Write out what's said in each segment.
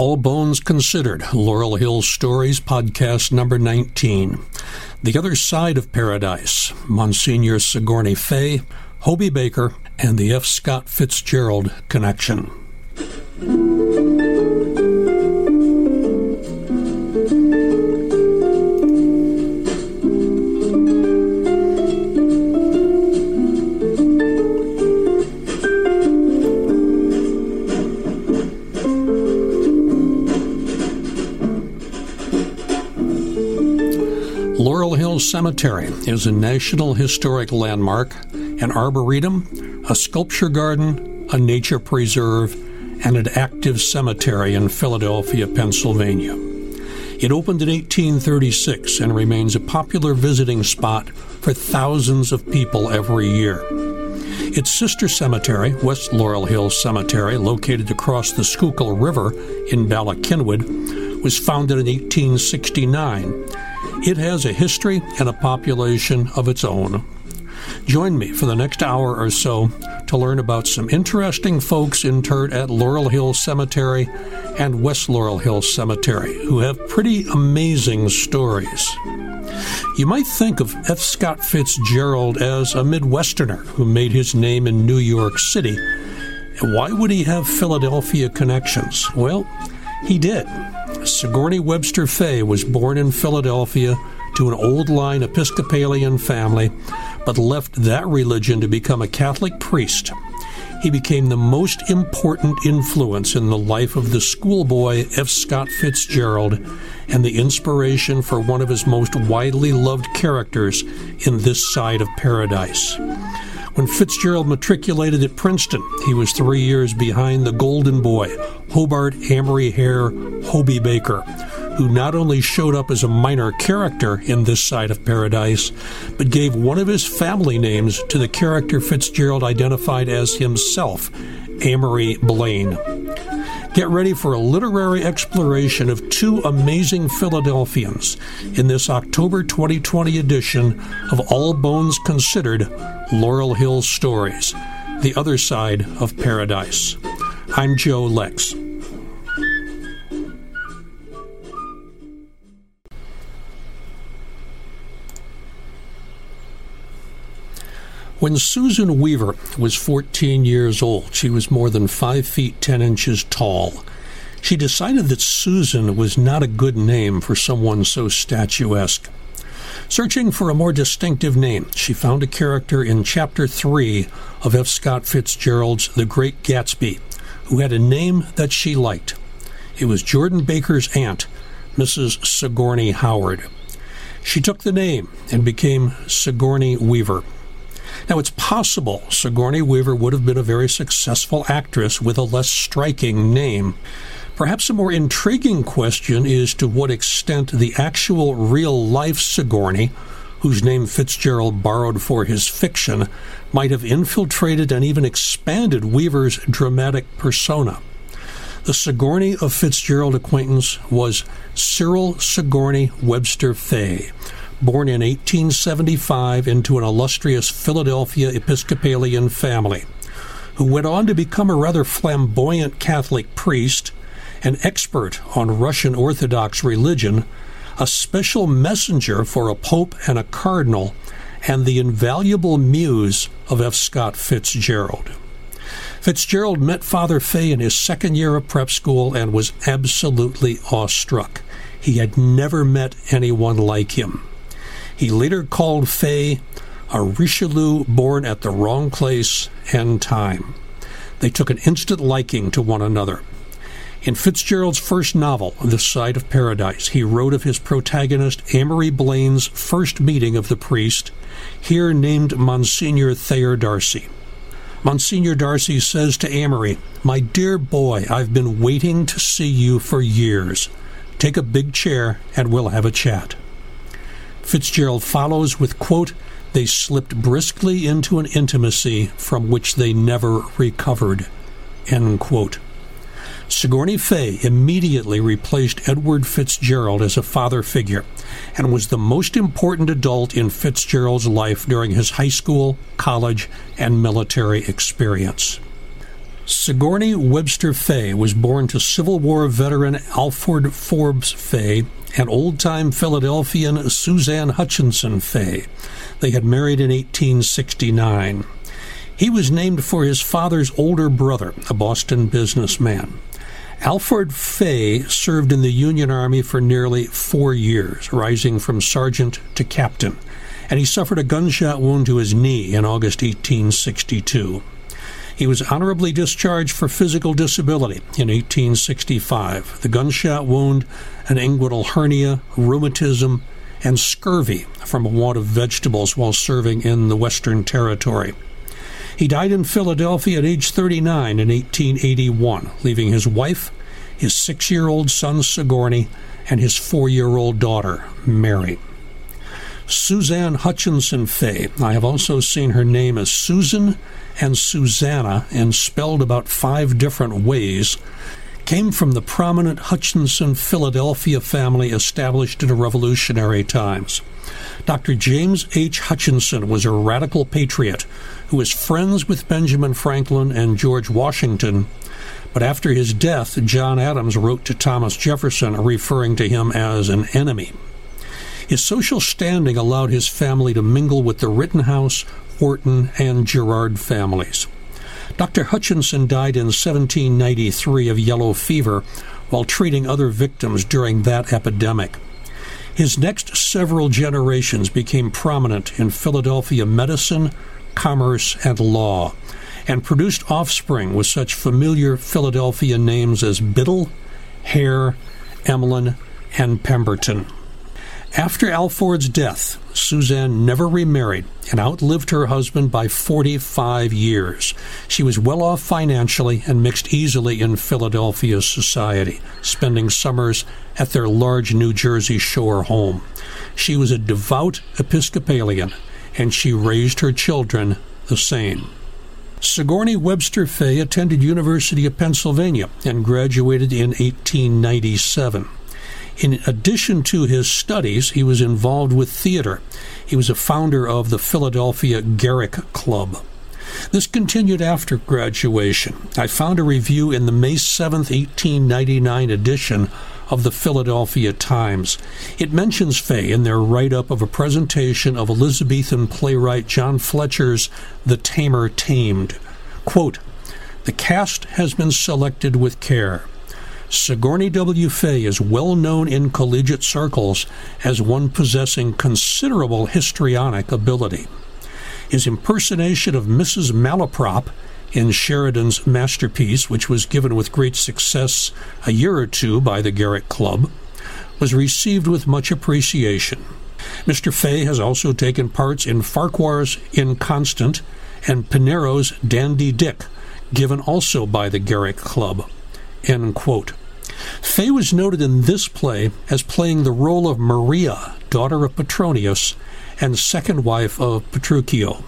All Bones Considered, Laurel Hill Stories, podcast number 19. The Other Side of Paradise, Monsignor Sigourney Fay, Hobey Baker, and the F. Scott Fitzgerald Connection. Cemetery is a National Historic Landmark, an arboretum, a sculpture garden, a nature preserve, and an active cemetery in Philadelphia, Pennsylvania. It opened in 1836 and remains a popular visiting spot for thousands of people every year. Its sister cemetery, West Laurel Hill Cemetery, located across the Schuylkill River in Bala Cynwyd, was founded in 1869 it has a history and a population of its own. Join me for the next hour or so to learn about some interesting folks interred at Laurel Hill Cemetery and West Laurel Hill Cemetery who have pretty amazing stories. You might think of F. Scott Fitzgerald as a Midwesterner who made his name in New York City. Why would he have Philadelphia connections? Well, he did. Sigourney Webster Fay was born in Philadelphia to an old line Episcopalian family, but left that religion to become a Catholic priest. He became the most important influence in the life of the schoolboy F. Scott Fitzgerald and the inspiration for one of his most widely loved characters in This Side of Paradise. When Fitzgerald matriculated at Princeton, he was three years behind the Golden Boy, Hobart Amory Hare Hobey Baker, who not only showed up as a minor character in This Side of Paradise, but gave one of his family names to the character Fitzgerald identified as himself, Amory Blaine. Get ready for a literary exploration of two amazing Philadelphians in this October 2020 edition of All Bones Considered Laurel Hill Stories The Other Side of Paradise. I'm Joe Lex. When Susan Weaver was 14 years old, she was more than 5 feet 10 inches tall. She decided that Susan was not a good name for someone so statuesque. Searching for a more distinctive name, she found a character in Chapter 3 of F. Scott Fitzgerald's The Great Gatsby who had a name that she liked. It was Jordan Baker's aunt, Mrs. Sigourney Howard. She took the name and became Sigourney Weaver. Now, it's possible Sigourney Weaver would have been a very successful actress with a less striking name. Perhaps a more intriguing question is to what extent the actual real life Sigourney, whose name Fitzgerald borrowed for his fiction, might have infiltrated and even expanded Weaver's dramatic persona. The Sigourney of Fitzgerald acquaintance was Cyril Sigourney Webster Fay, born in 1875 into an illustrious Philadelphia Episcopalian family, who went on to become a rather flamboyant Catholic priest, an expert on Russian Orthodox religion, a special messenger for a pope and a cardinal, and the invaluable muse of F. Scott Fitzgerald. Fitzgerald met Father Fay in his second year of prep school and was absolutely awestruck. He had never met anyone like him. He later called Fay a Richelieu born at the wrong place and time. They took an instant liking to one another. In Fitzgerald's first novel, The Side of Paradise, he wrote of his protagonist Amory Blaine's first meeting of the priest, here named Monsignor Thayer Darcy. Monsignor Darcy says to Amory, My dear boy, I've been waiting to see you for years. Take a big chair and we'll have a chat. Fitzgerald follows with, quote, they slipped briskly into an intimacy from which they never recovered, end quote. Sigourney Fay immediately replaced Edward Fitzgerald as a father figure and was the most important adult in Fitzgerald's life during his high school, college, and military experience. Sigourney Webster Fay was born to Civil War veteran Alford Forbes Fay and old time Philadelphian Suzanne Hutchinson Fay. They had married in 1869. He was named for his father's older brother, a Boston businessman. Alfred Fay served in the Union Army for nearly four years, rising from sergeant to captain, and he suffered a gunshot wound to his knee in August 1862. He was honorably discharged for physical disability in 1865. The gunshot wound, an inguinal hernia, rheumatism, and scurvy from a want of vegetables while serving in the Western Territory. He died in Philadelphia at age 39 in 1881, leaving his wife, his six year old son Sigourney, and his four year old daughter, Mary. Suzanne Hutchinson Fay. I have also seen her name as Susan and Susanna, and spelled about five different ways, came from the prominent Hutchinson Philadelphia family established in Revolutionary times. Dr. James H. Hutchinson was a radical patriot who was friends with Benjamin Franklin and George Washington. But after his death, John Adams wrote to Thomas Jefferson referring to him as an enemy. His social standing allowed his family to mingle with the Rittenhouse, Wharton, and Girard families. Dr. Hutchinson died in 1793 of yellow fever while treating other victims during that epidemic. His next several generations became prominent in Philadelphia medicine, commerce, and law, and produced offspring with such familiar Philadelphia names as Biddle, Hare, Emlen, and Pemberton. After Alford's death, Suzanne never remarried and outlived her husband by 45 years. She was well off financially and mixed easily in Philadelphia society, spending summers at their large New Jersey shore home. She was a devout Episcopalian, and she raised her children the same. Sigourney Webster Fay attended University of Pennsylvania and graduated in 1897. In addition to his studies, he was involved with theater. He was a founder of the Philadelphia Garrick Club. This continued after graduation. I found a review in the May 7, 1899 edition of the Philadelphia Times. It mentions Fay in their write up of a presentation of Elizabethan playwright John Fletcher's The Tamer Tamed. Quote, the cast has been selected with care. Sigourney W. Fay is well known in collegiate circles as one possessing considerable histrionic ability. His impersonation of Mrs. Malaprop in Sheridan's masterpiece, which was given with great success a year or two by the Garrick Club, was received with much appreciation. Mr. Fay has also taken parts in Farquhar's Inconstant and Pinero's Dandy Dick, given also by the Garrick Club. End quote. Fay was noted in this play as playing the role of Maria, daughter of Petronius and second wife of Petruchio.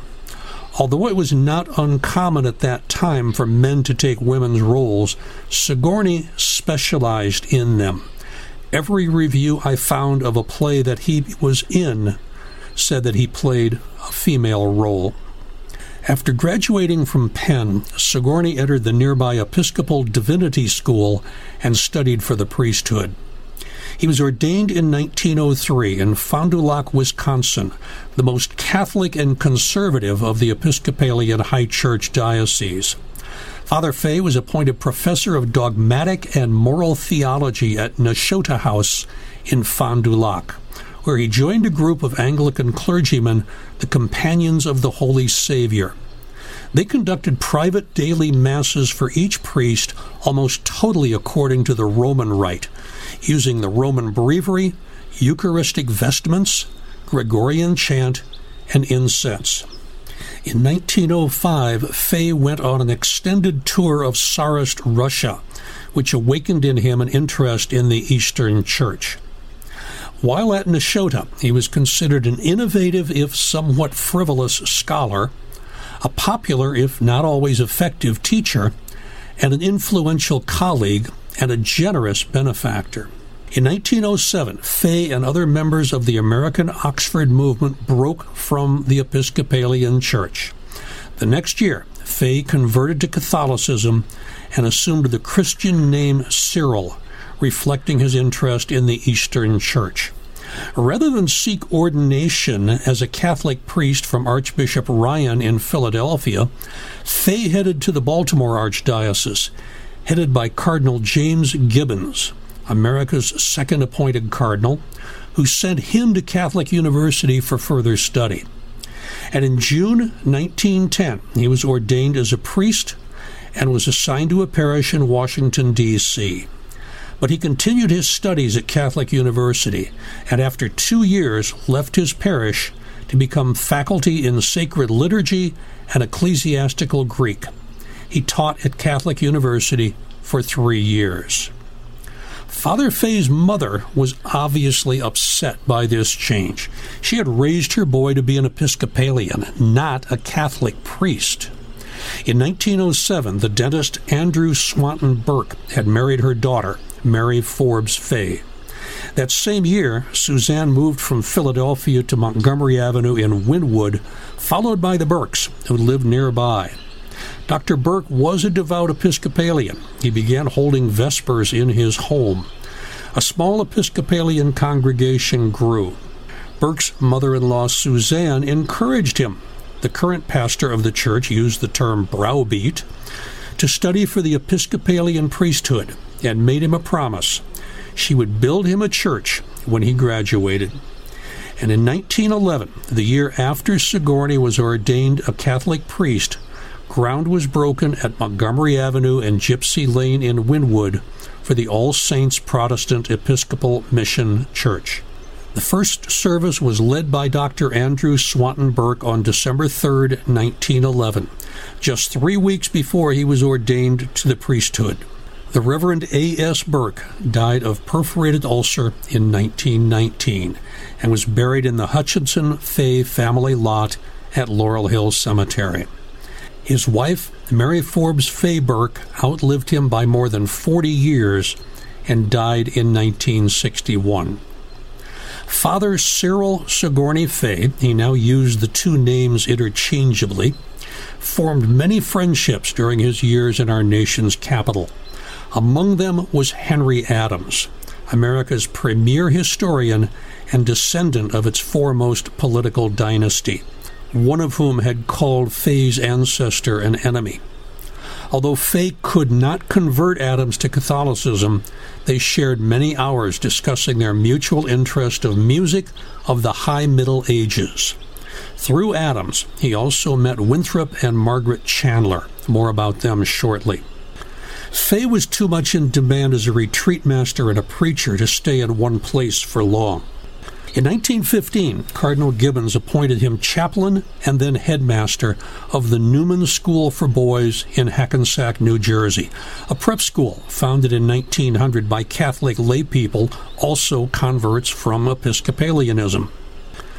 Although it was not uncommon at that time for men to take women's roles, Sigourney specialized in them. Every review I found of a play that he was in said that he played a female role. After graduating from Penn, Sigourney entered the nearby Episcopal Divinity School and studied for the priesthood. He was ordained in 1903 in Fond du Lac, Wisconsin, the most Catholic and conservative of the Episcopalian High Church dioceses. Father Fay was appointed professor of dogmatic and moral theology at Nashotah House in Fond du Lac where he joined a group of Anglican clergymen, the Companions of the Holy Savior. They conducted private daily masses for each priest almost totally according to the Roman rite, using the Roman breviary, Eucharistic vestments, Gregorian chant, and incense. In 1905, Fay went on an extended tour of Tsarist Russia, which awakened in him an interest in the Eastern Church. While at Nashotah, he was considered an innovative, if somewhat frivolous, scholar, a popular, if not always effective, teacher, and an influential colleague and a generous benefactor. In 1907, Fay and other members of the American Oxford movement broke from the Episcopalian Church. The next year, Fay converted to Catholicism and assumed the Christian name Cyril, reflecting his interest in the Eastern Church. Rather than seek ordination as a Catholic priest from Archbishop Ryan in Philadelphia, Fay headed to the Baltimore Archdiocese, headed by Cardinal James Gibbons, America's second appointed cardinal, who sent him to Catholic University for further study. And in June 1910, he was ordained as a priest and was assigned to a parish in Washington, D.C. But he continued his studies at Catholic University, and after two years left his parish to become faculty in sacred liturgy and ecclesiastical Greek. He taught at Catholic University for three years. Father Fay's mother was obviously upset by this change. She had raised her boy to be an Episcopalian, not a Catholic priest. In 1907, the dentist Andrew Swanton Burke had married her daughter, Mary Forbes Fay. That same year, Suzanne moved from Philadelphia to Montgomery Avenue in Wynnewood, followed by the Burkes, who lived nearby. Dr. Burke was a devout Episcopalian. He began holding Vespers in his home. A small Episcopalian congregation grew. Burke's mother in law, Suzanne, encouraged him. The current pastor of the church used the term browbeat to study for the Episcopalian priesthood and made him a promise. She would build him a church when he graduated. And in 1911, the year after Sigourney was ordained a Catholic priest, ground was broken at Montgomery Avenue and Gypsy Lane in Wynnewood for the All Saints Protestant Episcopal Mission Church. The first service was led by Dr. Andrew Swanton Burke on December 3, 1911, just three weeks before he was ordained to the priesthood. The Reverend A.S. Burke died of perforated ulcer in 1919 and was buried in the Hutchinson Fay family lot at Laurel Hill Cemetery. His wife, Mary Forbes Fay Burke, outlived him by more than 40 years and died in 1961. Father Cyril Sigourney Fay, he now used the two names interchangeably, formed many friendships during his years in our nation's capital. Among them was Henry Adams, America's premier historian and descendant of its foremost political dynasty, one of whom had called Fay's ancestor an enemy. Although Fay could not convert Adams to Catholicism, they shared many hours discussing their mutual interest of music of the High Middle Ages. Through Adams, he also met Winthrop and Margaret Chandler. More about them shortly. Fay was too much in demand as a retreat master and a preacher to stay in one place for long. In 1915, Cardinal Gibbons appointed him chaplain and then headmaster of the Newman School for Boys in Hackensack, New Jersey, a prep school founded in 1900 by Catholic laypeople, also converts from Episcopalianism.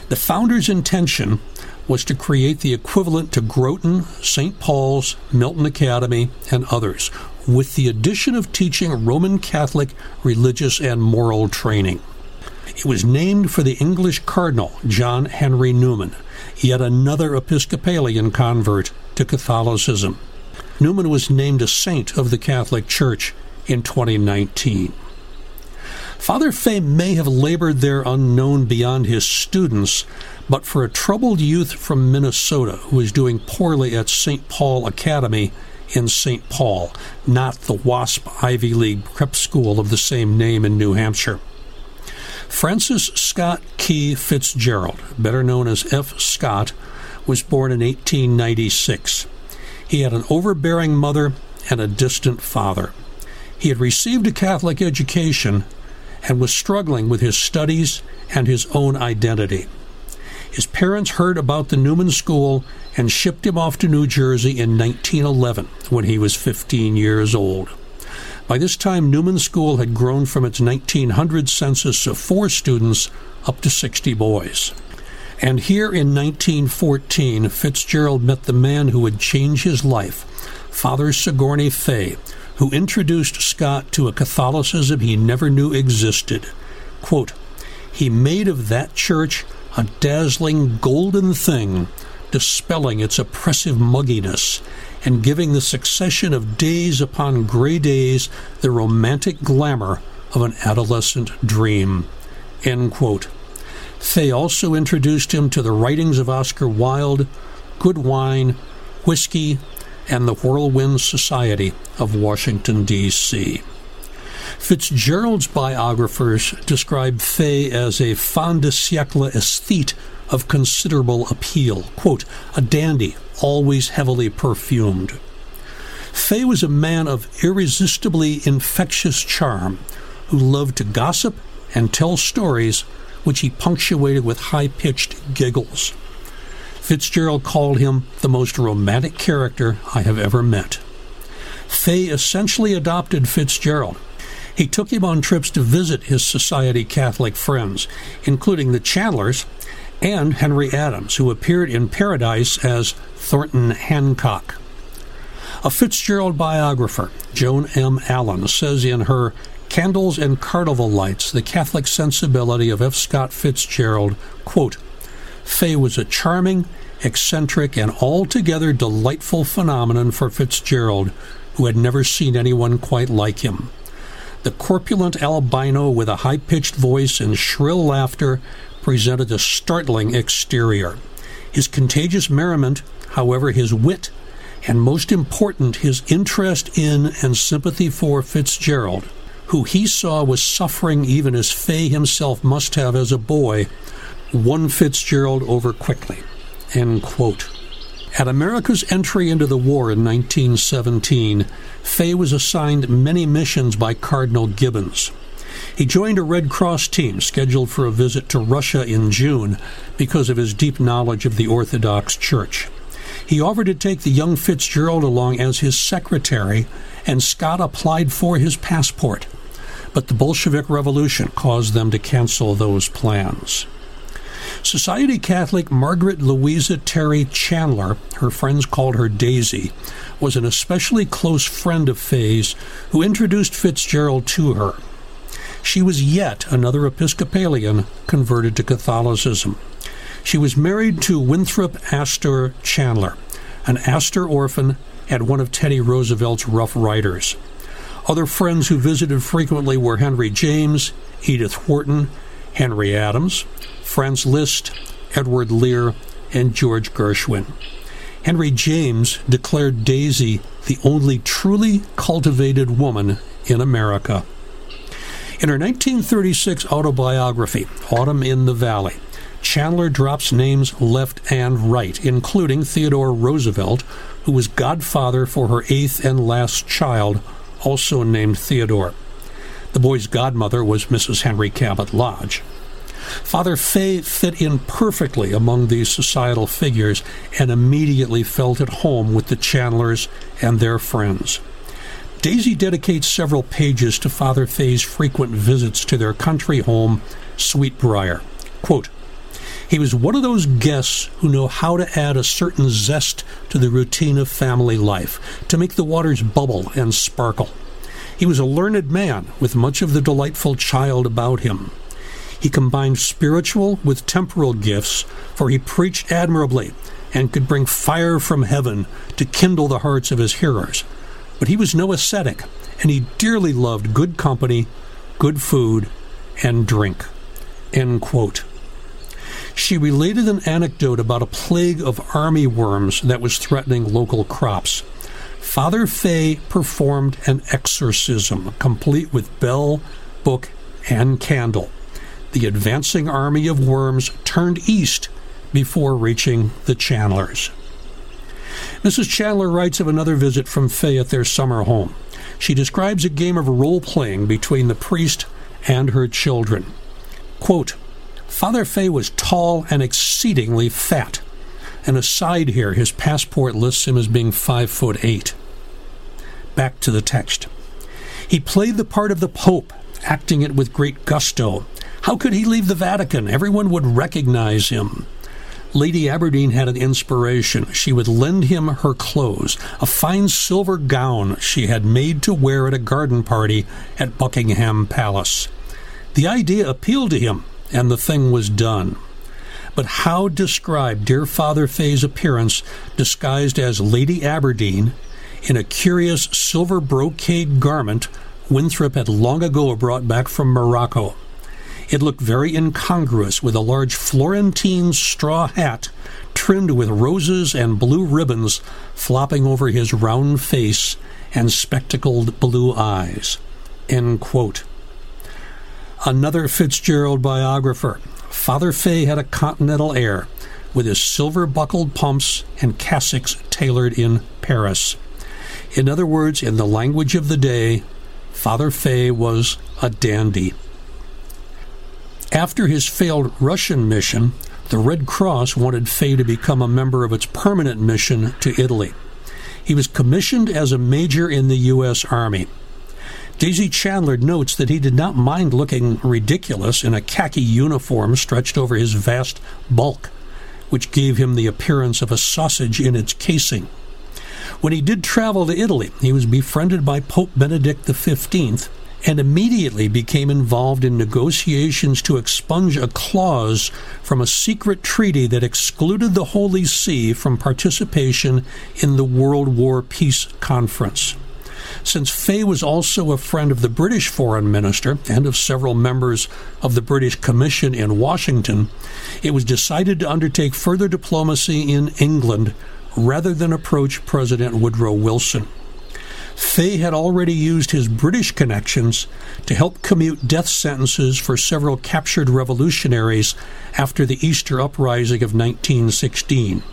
The founder's intention was to create the equivalent to Groton, St. Paul's, Milton Academy, and others, with the addition of teaching Roman Catholic religious and moral training. It was named for the English Cardinal John Henry Newman, yet another Episcopalian convert to Catholicism. Newman was named a saint of the Catholic Church in 2019. Father Fay may have labored there unknown beyond his students, but for a troubled youth from Minnesota who was doing poorly at St. Paul Academy in St. Paul, not the WASP Ivy League prep school of the same name in New Hampshire. Francis Scott Key Fitzgerald, better known as F. Scott, was born in 1896. He had an overbearing mother and a distant father. He had received a Catholic education and was struggling with his studies and his own identity. His parents heard about the Newman School and shipped him off to New Jersey in 1911 when he was 15 years old. By this time, Newman School had grown from its 1900 census of four students up to 60 boys. And here in 1914, Fitzgerald met the man who would change his life, Father Sigourney Fay, who introduced Scott to a Catholicism he never knew existed. Quote, he made of that church a dazzling golden thing, dispelling its oppressive mugginess and giving the succession of days upon gray days the romantic glamour of an adolescent dream. Fay also introduced him to the writings of Oscar Wilde, good wine, whiskey, and the Whirlwind Society of Washington, D.C. Fitzgerald's biographers describe Fay as a fin de siècle aesthete of considerable appeal. Quote, a dandy, always heavily perfumed. Fay was a man of irresistibly infectious charm who loved to gossip and tell stories which he punctuated with high pitched giggles. Fitzgerald called him the most romantic character I have ever met. Fay essentially adopted Fitzgerald. He took him on trips to visit his Society Catholic friends, including the Chandlers and Henry Adams, who appeared in Paradise as Thornton Hancock. A Fitzgerald biographer, Joan M. Allen, says in her Candles and Carnival Lights, the Catholic sensibility of F. Scott Fitzgerald, quote, Fay was a charming, eccentric, and altogether delightful phenomenon for Fitzgerald, who had never seen anyone quite like him. The corpulent albino with a high pitched voice and shrill laughter presented a startling exterior. His contagious merriment, however, his wit, and most important, his interest in and sympathy for Fitzgerald, who he saw was suffering even as Fay himself must have as a boy, won Fitzgerald over quickly. End quote. At America's entry into the war in 1917, Fay was assigned many missions by Cardinal Gibbons. He joined a Red Cross team scheduled for a visit to Russia in June because of his deep knowledge of the Orthodox Church. He offered to take the young Fitzgerald along as his secretary, and Scott applied for his passport. But the Bolshevik Revolution caused them to cancel those plans. Society Catholic Margaret Louisa Terry Chandler, her friends called her Daisy, was an especially close friend of Fay's who introduced Fitzgerald to her. She was yet another Episcopalian converted to Catholicism. She was married to Winthrop Astor Chandler, an Astor orphan and one of Teddy Roosevelt's Rough Riders. Other friends who visited frequently were Henry James, Edith Wharton, Henry Adams, Franz Liszt, Edward Lear, and George Gershwin. Henry James declared Daisy the only truly cultivated woman in America. In her 1936 autobiography, Autumn in the Valley, Chandler drops names left and right, including Theodore Roosevelt, who was godfather for her eighth and last child, also named Theodore. The boy's godmother was Mrs. Henry Cabot Lodge. Father Fay fit in perfectly among these societal figures and immediately felt at home with the Chandlers and their friends. Daisy dedicates several pages to Father Fay's frequent visits to their country home, Sweetbriar. Quote, he was one of those guests who know how to add a certain zest to the routine of family life, to make the waters bubble and sparkle. He was a learned man with much of the delightful child about him. He combined spiritual with temporal gifts, for he preached admirably and could bring fire from heaven to kindle the hearts of his hearers. But he was no ascetic, and he dearly loved good company, good food, and drink. End quote. She related an anecdote about a plague of army worms that was threatening local crops. Father Fay performed an exorcism, complete with bell, book, and candle. The advancing army of worms turned east before reaching the Chandlers. Mrs. Chandler writes of another visit from Fay at their summer home. She describes a game of role playing between the priest and her children. Quote, Father Fay was tall and exceedingly fat. An aside here, his passport lists him as being five foot eight. Back to the text. He played the part of the Pope, acting it with great gusto. How could he leave the Vatican? Everyone would recognize him. Lady Aberdeen had an inspiration. She would lend him her clothes, a fine silver gown she had made to wear at a garden party at Buckingham Palace. The idea appealed to him, and the thing was done. But how describe dear Father Fay's appearance disguised as Lady Aberdeen in a curious silver brocade garment Winthrop had long ago brought back from Morocco? It looked very incongruous with a large Florentine straw hat trimmed with roses and blue ribbons flopping over his round face and spectacled blue eyes. Another Fitzgerald biographer. Father Fay had a continental air, with his silver buckled pumps and cassocks tailored in Paris. In other words, in the language of the day, Father Fay was a dandy. After his failed Russian mission, the Red Cross wanted Fay to become a member of its permanent mission to Italy. He was commissioned as a major in the U.S. Army. Daisy Chandler notes that he did not mind looking ridiculous in a khaki uniform stretched over his vast bulk, which gave him the appearance of a sausage in its casing. When he did travel to Italy, he was befriended by Pope Benedict XV and immediately became involved in negotiations to expunge a clause from a secret treaty that excluded the Holy See from participation in the World War Peace Conference. Since Fay was also a friend of the British foreign minister and of several members of the British Commission in Washington, it was decided to undertake further diplomacy in England rather than approach President Woodrow Wilson. Fay had already used his British connections to help commute death sentences for several captured revolutionaries after the Easter uprising of 1916,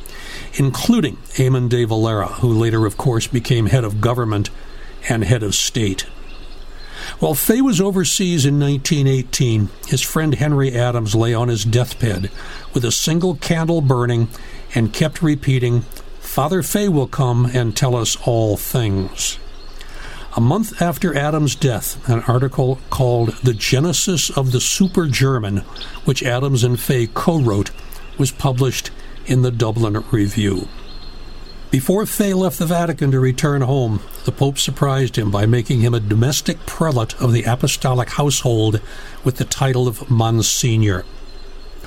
including Eamon de Valera, who later, of course, became head of government and head of state. While Fay was overseas in 1918, his friend Henry Adams lay on his deathbed with a single candle burning and kept repeating, Father Fay will come and tell us all things. A month after Adams' death, an article called The Genesis of the Super German, which Adams and Fay co wrote, was published in the Dublin Review. Before Fay left the Vatican to return home, the Pope surprised him by making him a domestic prelate of the apostolic household with the title of Monsignor.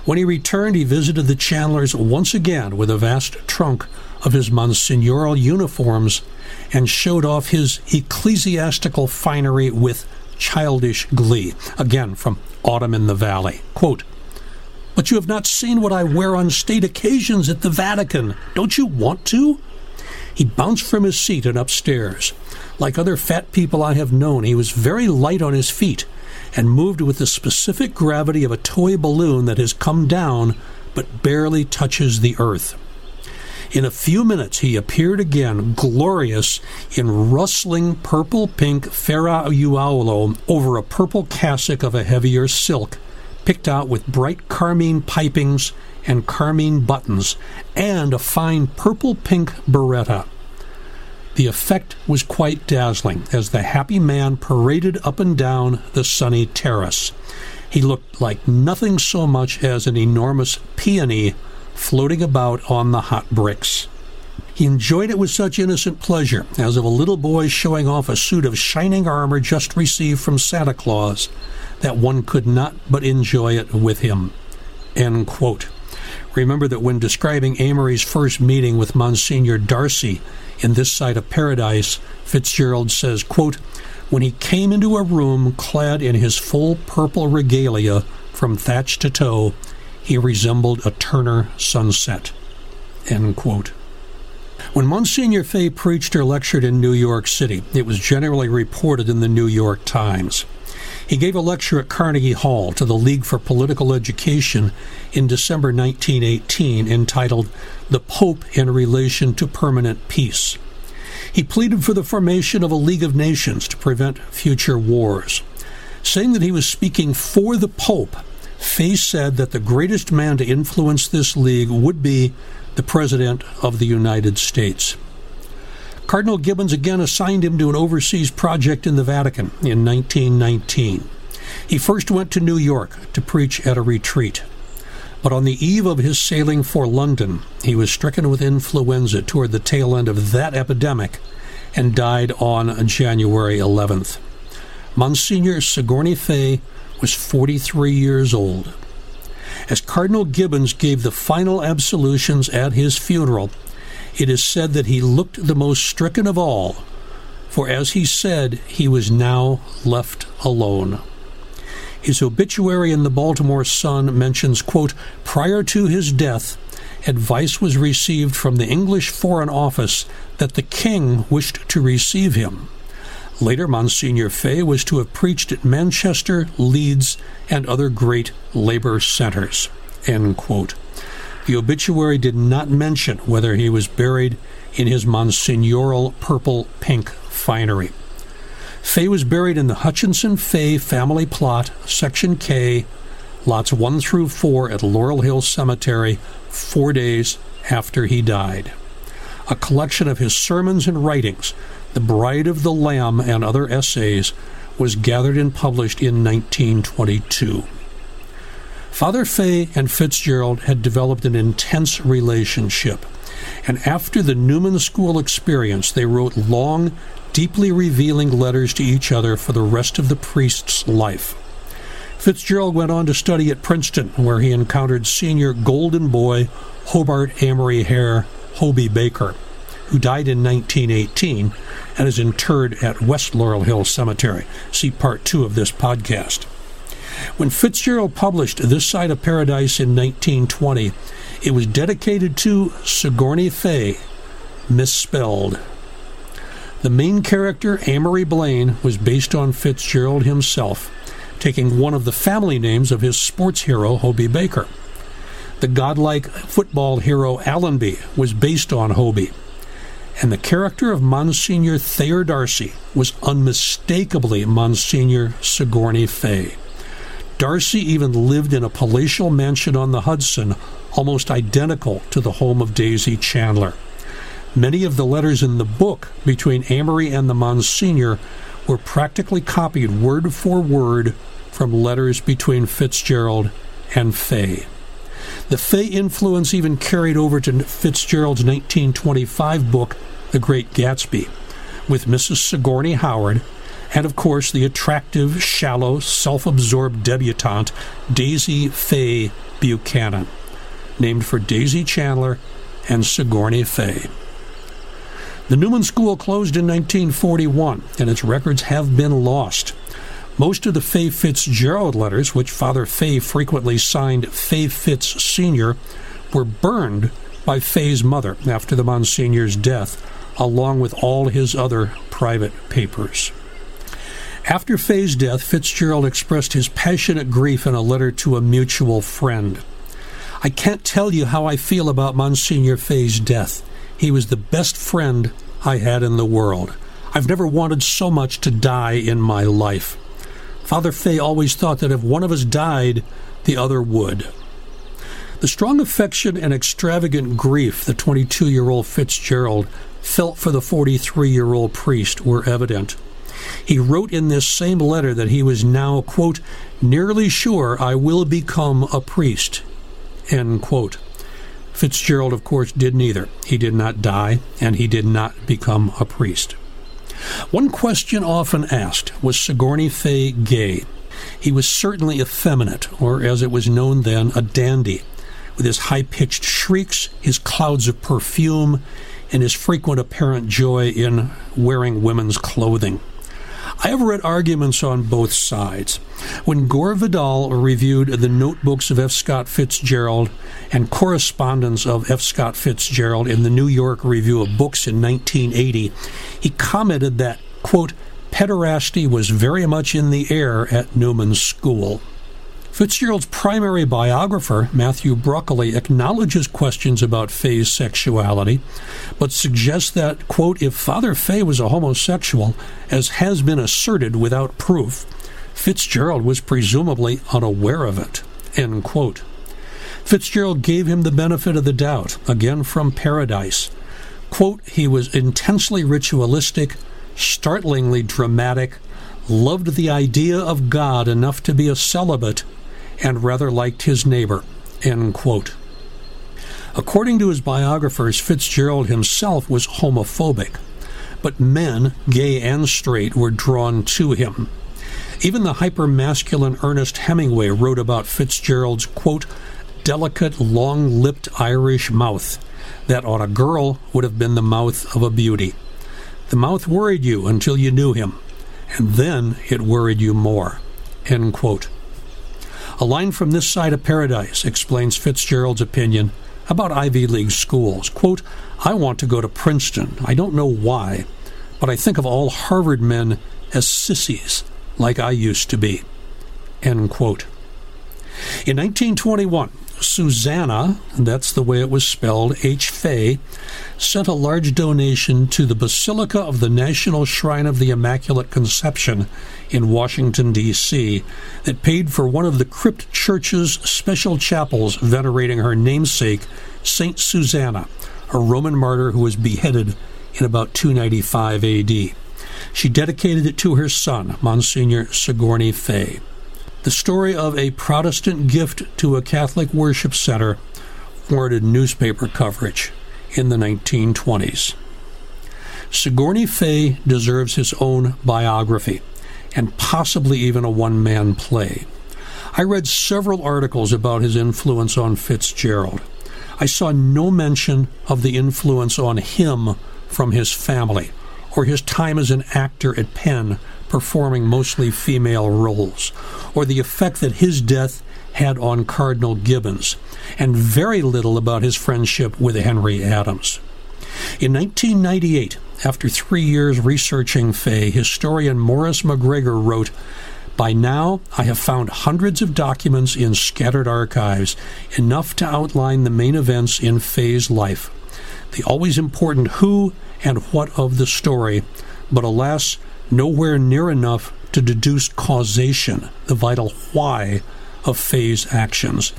When he returned, he visited the Chandlers once again with a vast trunk of his monsignorial uniforms and showed off his ecclesiastical finery with childish glee. Again, from Autumn in the Valley. Quote, But you have not seen what I wear on state occasions at the Vatican. Don't you want to? He bounced from his seat and upstairs. Like other fat people I have known, he was very light on his feet and moved with the specific gravity of a toy balloon that has come down but barely touches the earth. In a few minutes, he appeared again, glorious, in rustling purple pink ferraiuolo over a purple cassock of a heavier silk, picked out with bright carmine pipings and carmine buttons, and a fine purple pink berretta. The effect was quite dazzling as the happy man paraded up and down the sunny terrace. He looked like nothing so much as an enormous peony floating about on the hot bricks. He enjoyed it with such innocent pleasure, as of a little boy showing off a suit of shining armor just received from Santa Claus, that one could not but enjoy it with him. Remember that when describing Amory's first meeting with Monsignor Darcy in this side of paradise, Fitzgerald says, quote, When he came into a room clad in his full purple regalia from thatch to toe, he resembled a Turner sunset. End quote. When Monsignor Fay preached or lectured in New York City, it was generally reported in the New York Times. He gave a lecture at Carnegie Hall to the League for Political Education in December 1918 entitled The Pope in Relation to Permanent Peace. He pleaded for the formation of a League of Nations to prevent future wars. Saying that he was speaking for the Pope Fay said that the greatest man to influence this league would be the President of the United States. Cardinal Gibbons again assigned him to an overseas project in the Vatican in 1919. He first went to New York to preach at a retreat. But on the eve of his sailing for London, he was stricken with influenza toward the tail end of that epidemic and died on January 11th. Monsignor Sigourney Fay was 43 years old. As Cardinal Gibbons gave the final absolutions at his funeral, it is said that he looked the most stricken of all, for as he said, he was now left alone. His obituary in the Baltimore Sun mentions, quote, prior to his death, advice was received from the English Foreign Office that the king wished to receive him. Later, Monsignor Fay was to have preached at Manchester, Leeds, and other great labor centers. The obituary did not mention whether he was buried in his monsignorial purple pink finery. Fay was buried in the Hutchinson Fay family plot, Section K, lots 1 through 4 at Laurel Hill Cemetery, four days after he died. A collection of his sermons and writings, The Bride of the Lamb and other essays, was gathered and published in 1922. Father Fay and Fitzgerald had developed an intense relationship, and after the Newman School experience, they wrote long, deeply revealing letters to each other for the rest of the priest's life. Fitzgerald went on to study at Princeton, where he encountered senior Golden Boy Hobart Amory Hare Hobey Baker, who died in 1918 and is interred at West Laurel Hill Cemetery. See part two of this podcast. When Fitzgerald published This Side of Paradise in 1920, it was dedicated to Sigourney Fay, misspelled. The main character, Amory Blaine, was based on Fitzgerald himself, taking one of the family names of his sports hero, Hobey Baker. The godlike football hero Allenby was based on Hobey. And the character of Monsignor Thayer Darcy was unmistakably Monsignor Sigourney Fay. Darcy even lived in a palatial mansion on the Hudson, almost identical to the home of Daisy Chandler. Many of the letters in the book between Amory and the Monsignor were practically copied word for word from letters between Fitzgerald and Fay. The Fay influence even carried over to Fitzgerald's 1925 book, The Great Gatsby, with Mrs. Sigourney Howard and of course the attractive, shallow, self absorbed debutante Daisy Fay Buchanan, named for Daisy Chandler and Sigourney Fay. The Newman School closed in 1941, and its records have been lost. Most of the Fay Fitzgerald letters, which Father Fay frequently signed Fay Fitz Sr., were burned by Fay's mother after the Monsignor's death, along with all his other private papers. After Fay's death, Fitzgerald expressed his passionate grief in a letter to a mutual friend. I can't tell you how I feel about Monsignor Fay's death. He was the best friend I had in the world. I've never wanted so much to die in my life. Father Fay always thought that if one of us died, the other would. The strong affection and extravagant grief the 22 year old Fitzgerald felt for the 43 year old priest were evident. He wrote in this same letter that he was now, quote, nearly sure I will become a priest, end quote. Fitzgerald, of course, did neither. He did not die, and he did not become a priest. One question often asked was Sigourney Fay gay? He was certainly effeminate, or as it was known then, a dandy, with his high pitched shrieks, his clouds of perfume, and his frequent apparent joy in wearing women's clothing. I have read arguments on both sides. When Gore Vidal reviewed the notebooks of F. Scott Fitzgerald and correspondence of F. Scott Fitzgerald in the New York Review of Books in 1980, he commented that, quote, pederasty was very much in the air at Newman's school. Fitzgerald's primary biographer, Matthew Bruccoli, acknowledges questions about Fay's sexuality, but suggests that, quote, if Father Fay was a homosexual, as has been asserted without proof, Fitzgerald was presumably unaware of it, end quote. Fitzgerald gave him the benefit of the doubt, again from Paradise. Quote, he was intensely ritualistic, startlingly dramatic, loved the idea of God enough to be a celibate, and rather liked his neighbor. According to his biographers, Fitzgerald himself was homophobic, but men, gay and straight, were drawn to him. Even the hyper-masculine Ernest Hemingway wrote about Fitzgerald's, quote, delicate, long lipped Irish mouth that on a girl would have been the mouth of a beauty. The mouth worried you until you knew him, and then it worried you more. End quote. A line from this side of paradise explains Fitzgerald's opinion about Ivy League schools. Quote, I want to go to Princeton. I don't know why, but I think of all Harvard men as sissies, like I used to be. End quote. In 1921, Susanna, that's the way it was spelled, H. Fay, sent a large donation to the Basilica of the National Shrine of the Immaculate Conception in Washington, D.C., that paid for one of the crypt church's special chapels venerating her namesake, Saint Susanna, a Roman martyr who was beheaded in about 295 AD. She dedicated it to her son, Monsignor Sigourney Fay. The story of a Protestant gift to a Catholic worship center warranted newspaper coverage in the 1920s. Sigourney Fay deserves his own biography and possibly even a one man play. I read several articles about his influence on Fitzgerald. I saw no mention of the influence on him from his family or his time as an actor at Penn performing mostly female roles, or the effect that his death had on Cardinal Gibbons, and very little about his friendship with Henry Adams. In 1998, after three years researching Fay, historian Morris MacGregor wrote, By now, I have found hundreds of documents in scattered archives, enough to outline the main events in Fay's life, the always important who and what of the story, but alas, nowhere near enough to deduce causation, the vital why of Fay's actions.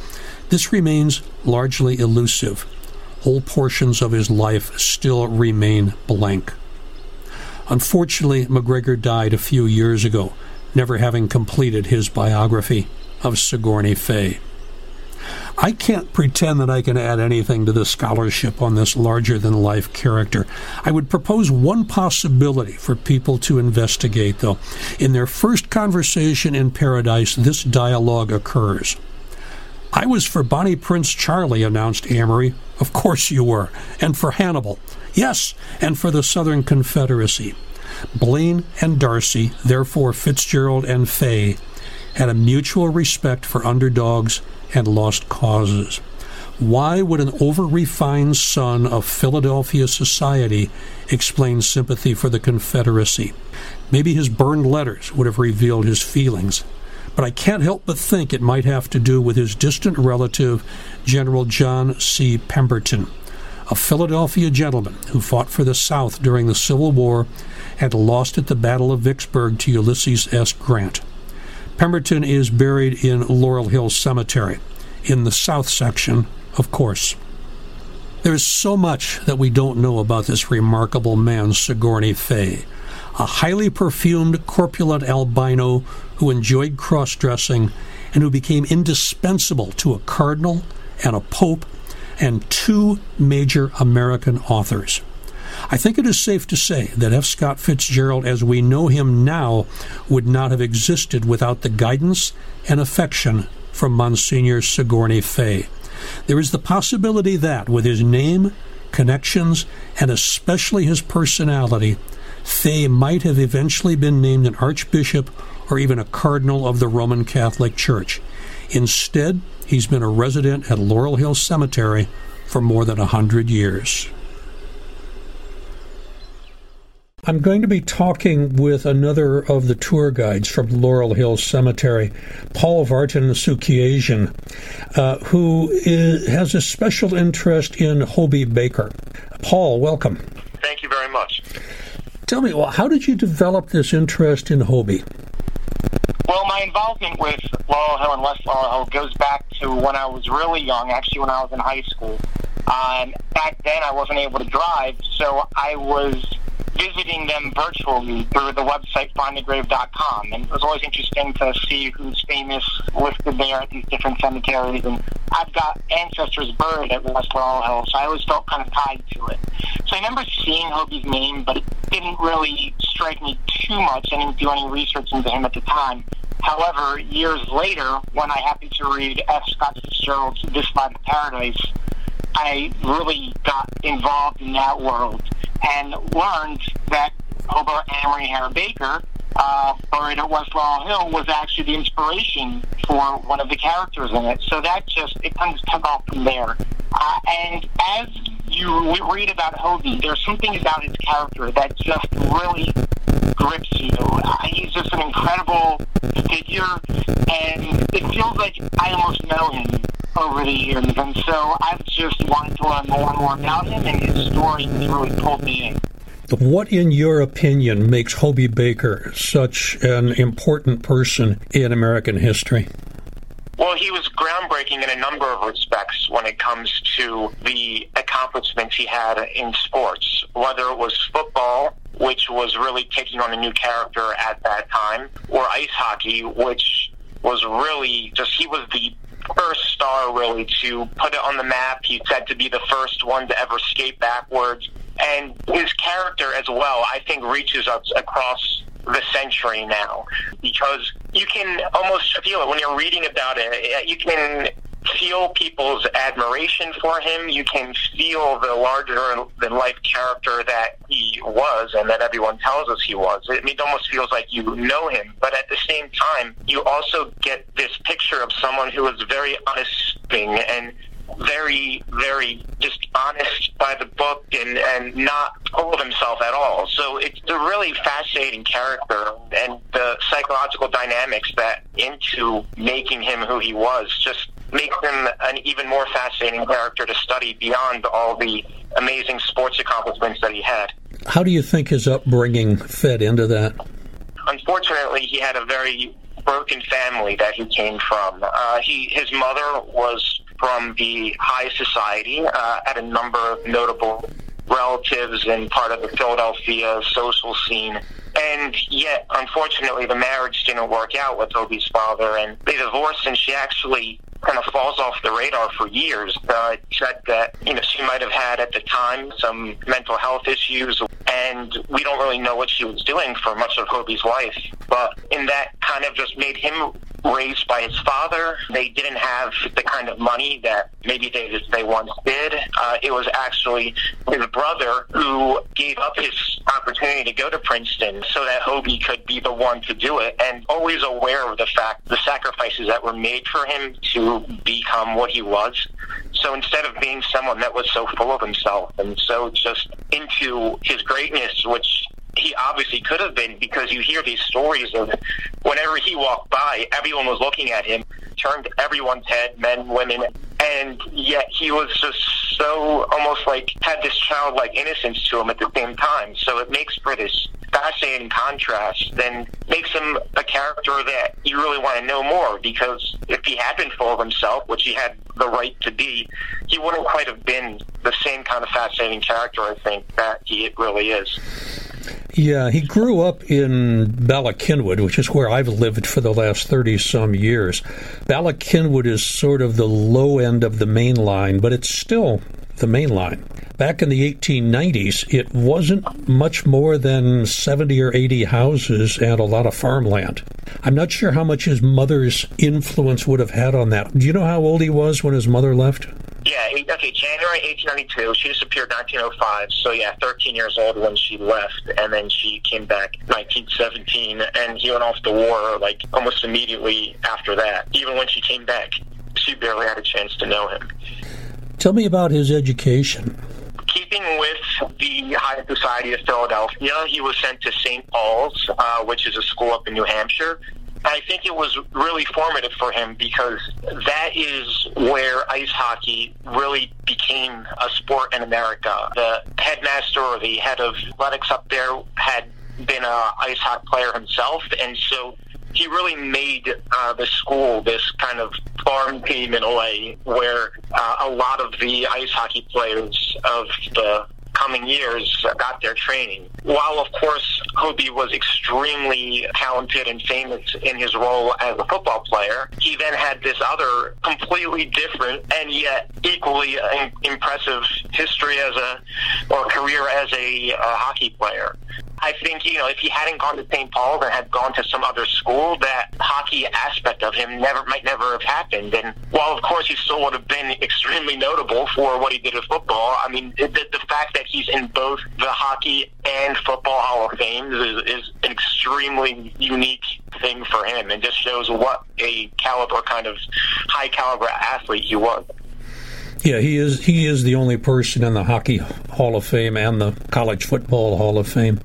This remains largely elusive. Whole portions of his life still remain blank. Unfortunately, MacGregor died a few years ago, never having completed his biography of Sigourney Fay. I can't pretend that I can add anything to the scholarship on this larger than life character. I would propose one possibility for people to investigate, though. In their first conversation in paradise, this dialogue occurs. I was for Bonnie Prince Charlie, announced Amory. Of course you were. And for Hannibal. Yes, and for the Southern Confederacy. Blaine and Darcy, therefore Fitzgerald and Fay, had a mutual respect for underdogs and lost causes. Why would an over refined son of Philadelphia society explain sympathy for the Confederacy? Maybe his burned letters would have revealed his feelings. But I can't help but think it might have to do with his distant relative, General John C. Pemberton, a Philadelphia gentleman who fought for the South during the Civil War and lost at the Battle of Vicksburg to Ulysses S. Grant. Pemberton is buried in Laurel Hill Cemetery, in the south section, of course. There is so much that we don't know about this remarkable man, Sigourney Fay, a highly perfumed, corpulent albino who enjoyed cross dressing and who became indispensable to a cardinal and a pope and two major American authors. I think it is safe to say that F. Scott Fitzgerald, as we know him now, would not have existed without the guidance and affection from Monsignor Sigourney Fay. There is the possibility that, with his name, connections, and especially his personality, Fay might have eventually been named an archbishop or even a cardinal of the Roman Catholic Church. Instead, he's been a resident at Laurel Hill Cemetery for more than a hundred years. I'm going to be talking with another of the tour guides from Laurel Hill Cemetery, Paul Vartan Sukiasian, uh, who is, has a special interest in Hobey Baker. Paul, welcome. Thank you very much. Tell me, well, how did you develop this interest in Hobey? Well, my involvement with Laurel Hill and West Laurel Hill goes back to when I was really young, actually when I was in high school. Um, back then, I wasn't able to drive, so I was visiting them virtually through the website findthegrave.com. And it was always interesting to see who's famous listed there at these different cemeteries. And I've got ancestors buried at West Laurel Hill, so I always felt kind of tied to it. So I remember seeing Hobey's name, but it didn't really strike me too much. I didn't do any research into him at the time. However, years later, when I happened to read F. Scott Fitzgerald's This Side of Paradise, I really got involved in that world and learned that Hobart Amory Hare Baker, uh, buried at West Laurel Hill, was actually the inspiration for one of the characters in it. So that just, it kind of took off from there. Uh, and as you read about Hobey, there's something about his character that just really grips you. Uh, he's just an incredible figure, and it feels like I almost know him over the years. And so I've just wanted to learn more and more about him, and his story has really pulled me in. What, in your opinion, makes Hobey Baker such an important person in American history? Well, he was groundbreaking in a number of respects when it comes to the accomplishments he had in sports, whether it was football, which was really taking on a new character at that time, or ice hockey, which was really just, he was the first star really to put it on the map. He said to be the first one to ever skate backwards. And his character as well, I think, reaches us across the century now because you can almost feel it when you're reading about it. Eh, you can feel people's admiration for him. You can feel the larger than life character that he was and that everyone tells us he was. It almost feels like you know him, but at the same time, you also get this picture of someone who is very unassuming and very, very just honest by the book and, and not full of himself at all. So it's a really fascinating character and the psychological dynamics that into making him who he was just makes him an even more fascinating character to study beyond all the amazing sports accomplishments that he had. How do you think his upbringing fed into that? Unfortunately, he had a very broken family that he came from. Uh, he his mother was from the high society, uh, had a number of notable relatives and part of the Philadelphia social scene. And yet, unfortunately, the marriage didn't work out with Hobey's father, and they divorced, and she actually kind of falls off the radar for years. Uh, said that you know she might have had at the time some mental health issues, and we don't really know what she was doing for much of Hobey's life. But in that kind of just made him raised by his father. They didn't have the kind of money that maybe they they once did. Uh, it was actually his brother who gave up his opportunity to go to Princeton so that Hobey could be the one to do it, and always aware of the fact the sacrifices that were made for him become what he was. So instead of being someone that was so full of himself and so just into his greatness, which he obviously could have been because you hear these stories of whenever he walked by, everyone was looking at him, turned everyone's head, men, women, and yet he was just so almost like had this childlike innocence to him at the same time. So it makes for this fascinating contrast, then makes him a character that you really want to know more because if he had been full of himself, which he had the right to be, he wouldn't quite have been the same kind of fascinating character, I think, that he really is. Yeah, he grew up in Bala which is where I've lived for the last 30 some years. Bala is sort of the low end of the main line, but it's still the main line. Back in the 1890s, it wasn't much more than 70 or 80 houses and a lot of farmland. I'm not sure how much his mother's influence would have had on that. Do you know how old he was when his mother left? Yeah, okay, January 1892. She disappeared 1905. So, yeah, 13 years old when she left, and then she came back 1917, and he went off to war, like, almost immediately after that. Even when she came back, she barely had a chance to know him. Tell me about his education. Keeping with the High Society of Philadelphia, he was sent to St. Paul's, uh, which is a school up in New Hampshire. I think it was really formative for him because that is where ice hockey really became a sport in America. The headmaster or the head of athletics up there had been a ice hockey player himself, and so he really made uh, the school this kind of farm team in a way where uh, a lot of the ice hockey players of the coming years got their training. While, of course, Hobey was extremely talented and famous in his role as a football player, he then had this other completely different and yet equally impressive history as a or career as a, a hockey player. I think, you know, if he hadn't gone to St. Paul's and had gone to some other school, that hockey aspect of him never might never have happened. And while, of course, he still would have been extremely notable for what he did with football, I mean, the, the fact that he's in both the hockey and football Hall of Fame is, is an extremely unique thing for him and just shows what a caliber, kind of high caliber athlete he was. Yeah, he is. He is the only person in the Hockey Hall of Fame and the College Football Hall of Fame.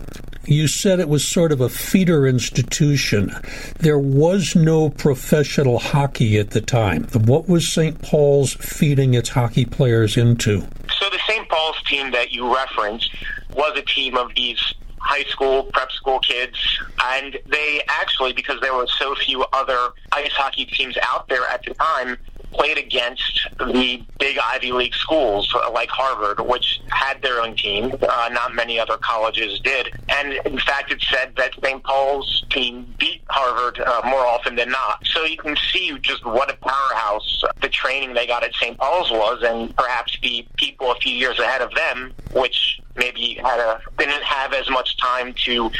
You said it was sort of a feeder institution. There was no professional hockey at the time. What was St. Paul's feeding its hockey players into? So the St. Paul's team that you referenced was a team of these high school, prep school kids, and they actually, because there were so few other ice hockey teams out there at the time, played against the big Ivy League schools like Harvard, which had their own team. Uh, not many other colleges did. And in fact, it said that St. Paul's team beat Harvard uh, more often than not. So you can see just what a powerhouse the training they got at St. Paul's was, and perhaps the people a few years ahead of them, which maybe had a didn't have as much time to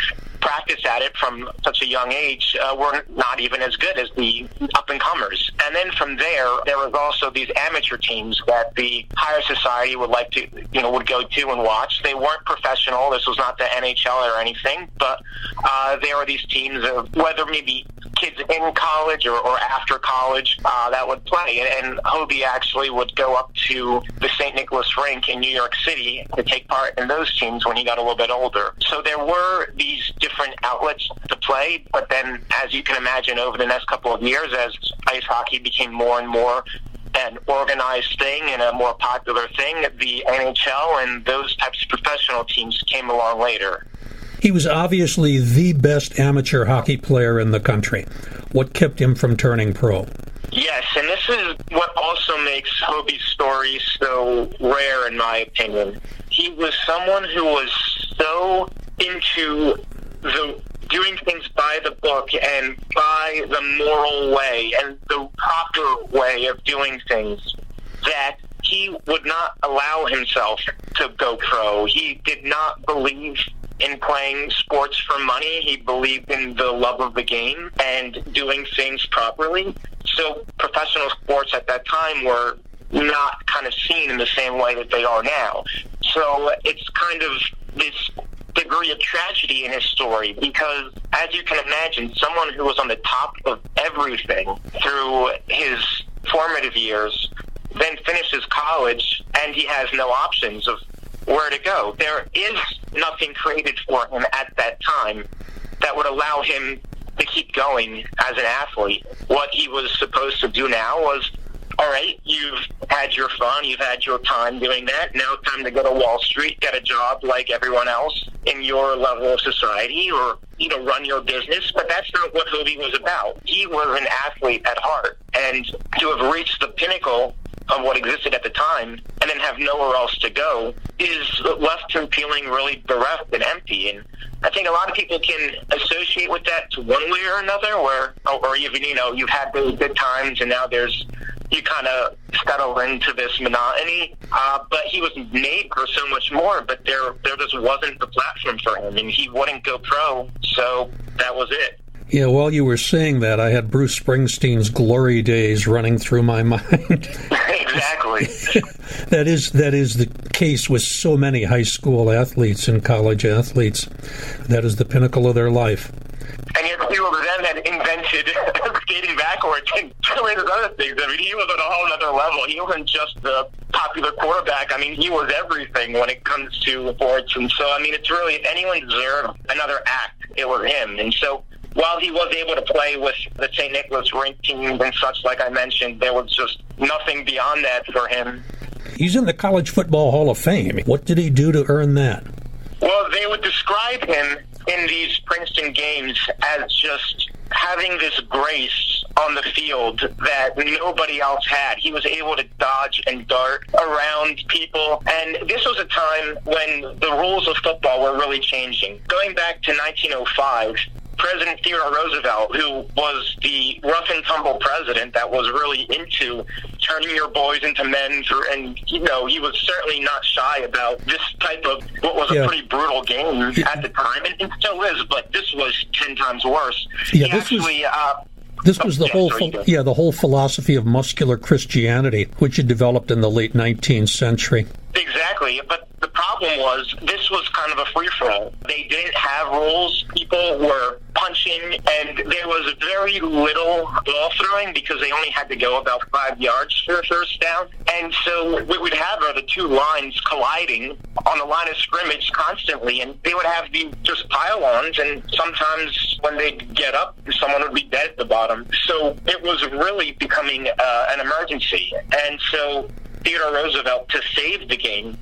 practice at it from such a young age uh, were not even as good as the up and comers. And then from there, there was also these amateur teams that the higher society would like to, you know, would go to and watch. They weren't professional. This was not the NHL or anything, but uh, there were these teams of whether maybe kids in college or, or after college uh, that would play. And, and Hobey actually would go up to the St. Nicholas rink in New York City to take part in those teams when he got a little bit older. So there were these different outlets to play, but then, as you can imagine, over the next couple of years, as ice hockey became more and more an organized thing and a more popular thing, the NHL and those types of professional teams came along later. He was obviously the best amateur hockey player in the country. What kept him from turning pro? Yes, and this is what also makes Hobey's story so rare, in my opinion. He was someone who was so into the doing things by the book and by the moral way and the proper way of doing things that he would not allow himself to go pro. He did not believe in playing sports for money. He believed in the love of the game and doing things properly. So professional sports at that time were not kind of seen in the same way that they are now. So it's kind of this degree of tragedy in his story because, as you can imagine, someone who was on the top of everything through his formative years then finishes college and he has no options of where to go. There is nothing created for him at that time that would allow him to keep going as an athlete. What he was supposed to do now was all right, you've had your fun, you've had your time doing that. Now it's time to go to Wall Street, get a job like everyone else in your level of society, or you know, run your business. But that's not what Hobey was about. He was an athlete at heart, and to have reached the pinnacle of what existed at the time and then have nowhere else to go is left him feeling really bereft and empty. And I think a lot of people can associate with that to one way or another, where, or even, you know, you've had those good times and now there's you kind of settle into this monotony. Uh, but he was made for so much more. But there, there just wasn't the platform for him, and he wouldn't go pro. So that was it. Yeah, while you were saying that, I had Bruce Springsteen's glory days running through my mind. exactly. that is that is the case with so many high school athletes and college athletes. That is the pinnacle of their life. And yet, of them had invented skating backwards and doing other things. I mean, he was on a whole other level. He wasn't just the popular quarterback. I mean, he was everything when it comes to sports. And so, I mean, it's really, if anyone deserved another act, it was him. And so, while he was able to play with the St. Nicholas rink teams and such, like I mentioned, there was just nothing beyond that for him. He's in the College Football Hall of Fame. What did he do to earn that? Well, they would describe him in these Princeton games as just having this grace on the field that nobody else had. He was able to dodge and dart around people. And this was a time when the rules of football were really changing. Going back to 1905, President Theodore Roosevelt, who was the rough and tumble president that was really into turning your boys into men, for, and you know he was certainly not shy about this type of what was yeah. a pretty brutal game yeah. at the time, and it still is. But this was ten times worse. Yeah, he this actually, was. Uh, this was the whole, yeah, the whole philosophy of muscular Christianity, which had developed in the late 19th century. Exactly, but the problem was this was kind of a free for all. They didn't have rules. People were punching, and there was very little ball throwing because they only had to go about five yards for a first down. And so what we'd have are the two lines colliding on the line of scrimmage constantly, and they would have these just pile-ons, and sometimes when they'd get up, someone would be dead at the bottom. So it was really becoming uh, an emergency. And so Theodore Roosevelt, to save the game,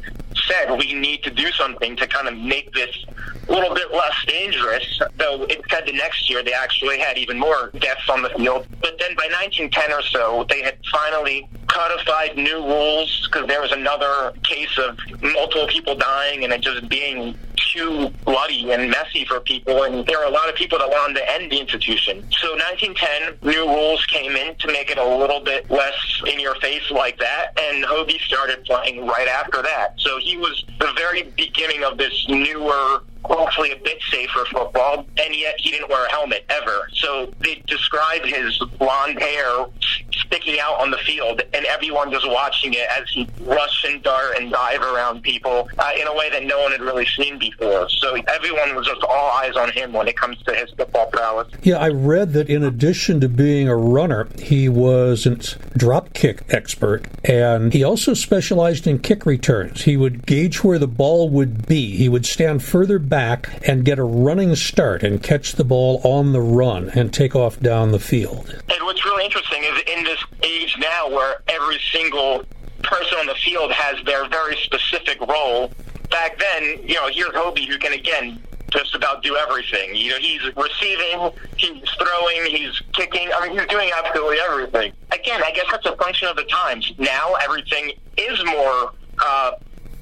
said we need to do something to kind of make this a little bit less dangerous. Though it said the next year they actually had even more deaths on the field. But then by 1910 or so, they had finally codified new rules because there was another case of multiple people dying and it just being too bloody and messy for people, and there were a lot of people that wanted to end the institution. So 1910, new rules came in to make it a little bit less in your face like that, and Hobie started playing right after that. So he was the very beginning of this newer hopefully a bit safer football, and yet he didn't wear a helmet ever. So they describe his blonde hair sticking out on the field, and everyone just watching it as he rush and dart and dive around people uh, in a way that no one had really seen before. So everyone was just all eyes on him when it comes to his football prowess. Yeah, I read that in addition to being a runner, he was a drop kick expert, and he also specialized in kick returns. He would gauge where the ball would be. He would stand further back and get a running start and catch the ball on the run and take off down the field. And what's really interesting is in this age now where every single person on the field has their very specific role. Back then, you know, here's Hobey who can again just about do everything. You know, he's receiving, he's throwing, he's kicking. I mean, he's doing absolutely everything. Again, I guess that's a function of the times. Now everything is more uh,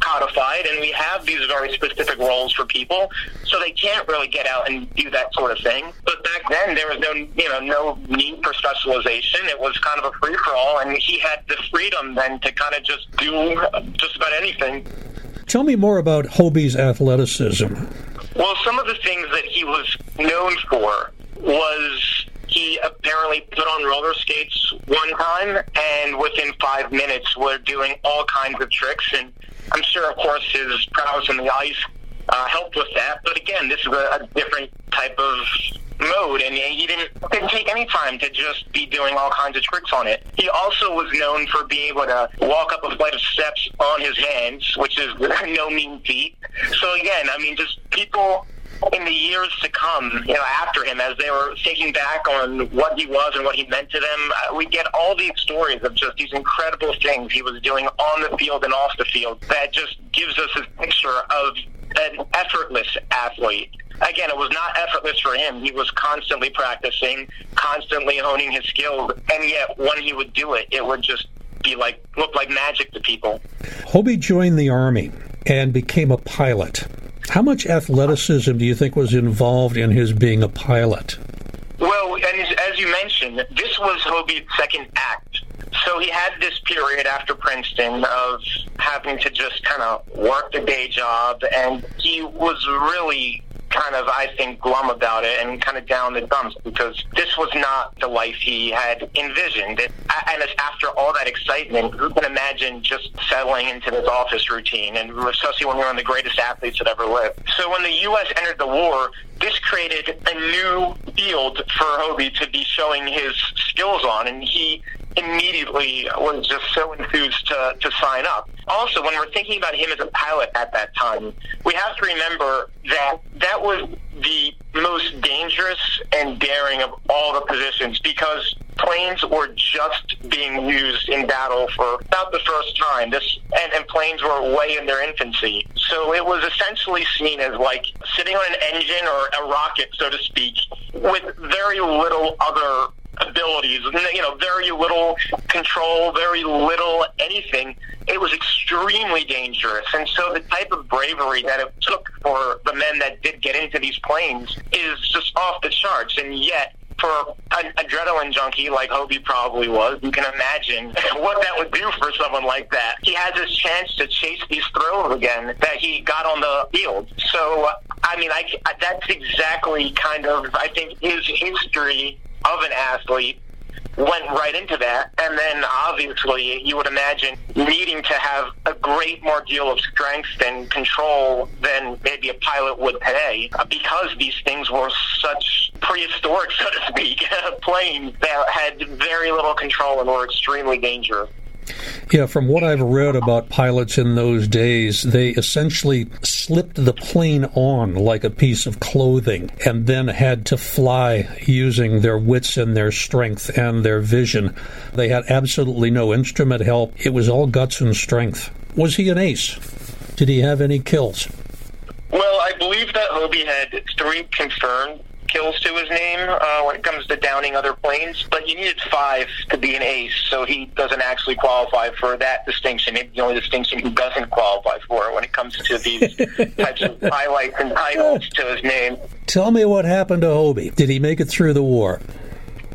codified, and we have these very specific roles for people, so they can't really get out and do that sort of thing. But back then, there was no, you know, no need for specialization. It was kind of a free for all, and he had the freedom then to kind of just do just about anything. Tell me more about Hobey's athleticism. Well, some of the things that he was known for was he apparently put on roller skates one time, and within five minutes, were doing all kinds of tricks. And I'm sure, of course, his prowess in the ice uh, helped with that. But again, this is a, a different type of mode, and he didn't didn't take any time to just be doing all kinds of tricks on it. He also was known for being able to walk up a flight of steps on his hands, which is no mean feat. So again, I mean, just people in the years to come, you know, after him, as they were thinking back on what he was and what he meant to them, uh, we get all these stories of just these incredible things he was doing on the field and off the field that just gives us a picture of an effortless athlete. Again, it was not effortless for him. He was constantly practicing, constantly honing his skills, and yet when he would do it, it would just be like look like magic to people. Hobey joined the army and became a pilot. How much athleticism do you think was involved in his being a pilot? Well, and as you mentioned, this was Hobey's second act. So he had this period after Princeton of having to just kind of work the day job, and he was really kind of, I think, glum about it and kind of down the dumps because this was not the life he had envisioned. And after all that excitement, who can imagine just settling into this office routine, and especially when you're one of the greatest athletes that ever lived. So when the U.S. entered the war, this created a new field for Hobey to be showing his skills on, and he immediately was just so enthused to, to sign up. Also, when we're thinking about him as a pilot at that time, we have to remember that that was the most dangerous and daring of all the positions because planes were just being used in battle for about the first time. This and, and planes were way in their infancy. So it was essentially seen as like sitting on an engine or a rocket, so to speak, with very little other abilities. You know, very little control, very little anything. It was extremely dangerous. And so the type of bravery that it took for the men that did get into these planes is just off the charts. And yet, for an adrenaline junkie like Hobey probably was, you can imagine what that would do for someone like that. He has his chance to chase these thrills again that he got on the field. So, I mean, I, that's exactly kind of, I think, his history of an athlete went right into that. And then obviously you would imagine needing to have a great more deal of strength and control than maybe a pilot would today because these things were such prehistoric, so to speak, planes that had very little control and were extremely dangerous. Yeah, from what I've read about pilots in those days, they essentially slipped the plane on like a piece of clothing and then had to fly using their wits and their strength and their vision. They had absolutely no instrument help. It was all guts and strength. Was he an ace? Did he have any kills? Well, I believe that Hobey had three confirmed kills to his name uh, when it comes to downing other planes, but you needed five to be an ace, so he doesn't actually qualify for that distinction. It's the only distinction he doesn't qualify for when it comes to these types of highlights and titles to his name. Tell me what happened to Hobey. Did he make it through the war?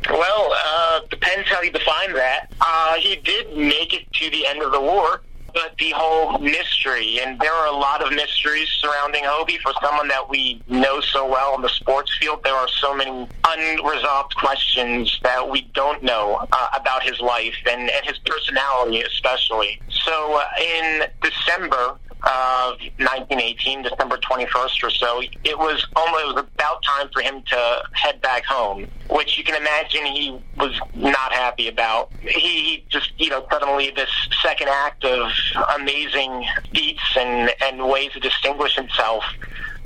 Well, uh, depends how you define that. Uh, he did make it to the end of the war but the whole mystery, and there are a lot of mysteries surrounding Hobey. For someone that we know so well in the sports field, there are so many unresolved questions that we don't know uh, about his life and, and his personality, especially. So uh, in December of 1918, December 21st or so, it was almost it was about time for him to head back home, which you can imagine he was not happy about. He, just, you know, suddenly this second act of amazing feats and, and ways to distinguish himself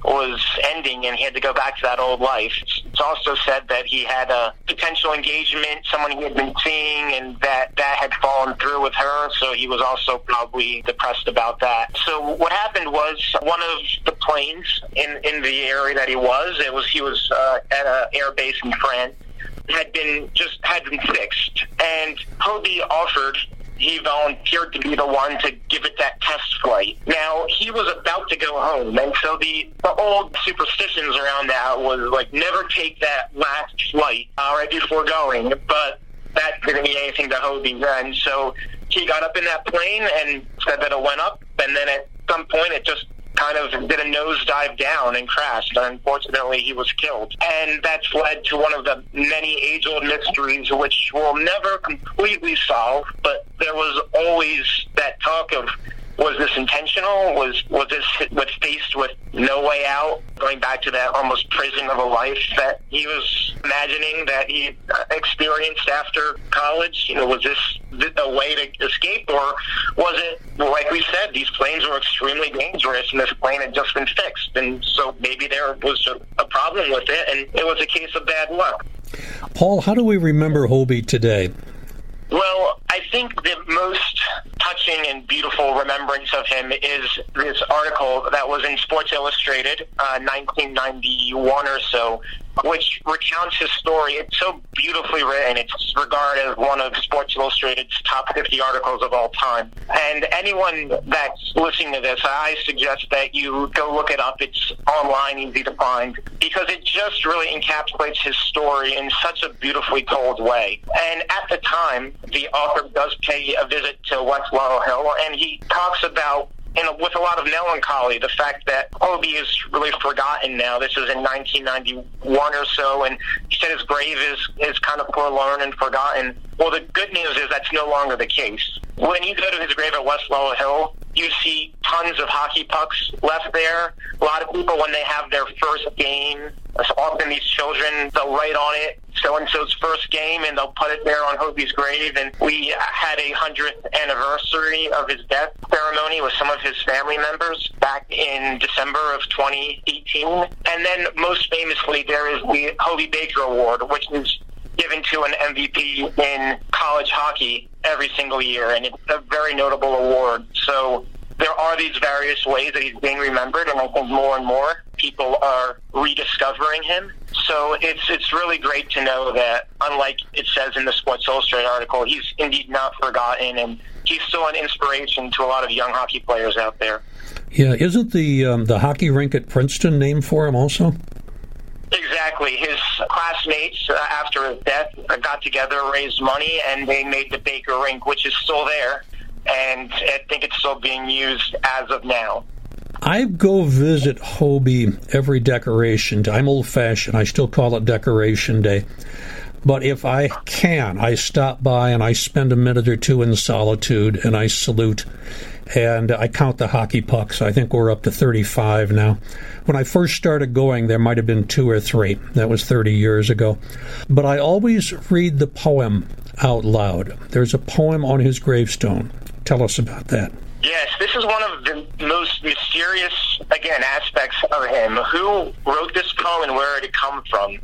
was ending and he had to go back to that old life. It's also said that he had a potential engagement, someone he had been seeing, and that that had fallen through with her, so he was also probably depressed about that. So what happened was one of the planes in, in the area that he was, it was he was uh, at an air base in France, had been just had been fixed, and Hobey offered he volunteered to be the one to give it that test flight. Now, he was about to go home, and so the, the old superstitions around that was like never take that last flight uh, right before going, but that didn't mean anything to Hobey then. So he got up in that plane and said that it went up, and then at some point it just kind of did a nosedive down and crashed. And unfortunately, he was killed. And that's led to one of the many age old mysteries which we'll never completely solve, but there was always that talk of was this intentional? Was was this was faced with no way out? Going back to that almost prison of a life that he was imagining that he uh, experienced after college. You know, was this a way to escape, or was it like we said? These planes were extremely dangerous, and this plane had just been fixed, and so maybe there was a, a problem with it, and it was a case of bad luck. Paul, how do we remember Hobey today? Well, I think the most touching and beautiful remembrance of him is this article that was in Sports Illustrated, uh, 1991 or so, which recounts his story. It's so beautifully written. It's regarded as one of Sports Illustrated's top 50 articles of all time. And anyone that's listening to this, I suggest that you go look it up. It's online, easy to find, because it just really encapsulates his story in such a beautifully told way. And at the time, the author does pay a visit to West Laurel Hill, and he talks about and with a lot of melancholy, the fact that Hobey is really forgotten now. This is in 1991 or so, and he said his grave is, is kind of forlorn and forgotten. Well, the good news is that's no longer the case. When you go to his grave at West Laurel Hill, you see tons of hockey pucks left there. A lot of people, when they have their first game, often these children, they'll write on it so and so's first game and they'll put it there on Hobey's grave. And we had a 100th anniversary of his death ceremony with some of his family members back in December of 2018. And then most famously, there is the Hobey Baker Award, which is given to an MVP in college hockey every single year, and it's a very notable award. So there are these various ways that he's being remembered, and I think more and more people are rediscovering him. So it's it's really great to know that, unlike it says in the Sports Illustrated article, he's indeed not forgotten, and he's still an inspiration to a lot of young hockey players out there. Yeah, isn't the um, the hockey rink at Princeton named for him also? Exactly. His classmates, uh, after his death, uh, got together, raised money, and they made the Baker Rink, which is still there. And I think it's still being used as of now. I go visit Hobey every decoration day. I'm old fashioned. I still call it decoration day. But if I can, I stop by and I spend a minute or two in solitude and I salute and I count the hockey pucks. I think we're up to 35 now. When I first started going, there might have been two or three. That was 30 years ago. But I always read the poem out loud. There's a poem on his gravestone. Tell us about that. Yes, this is one of the most mysterious, again, aspects of him. Who wrote this poem and where did it come from?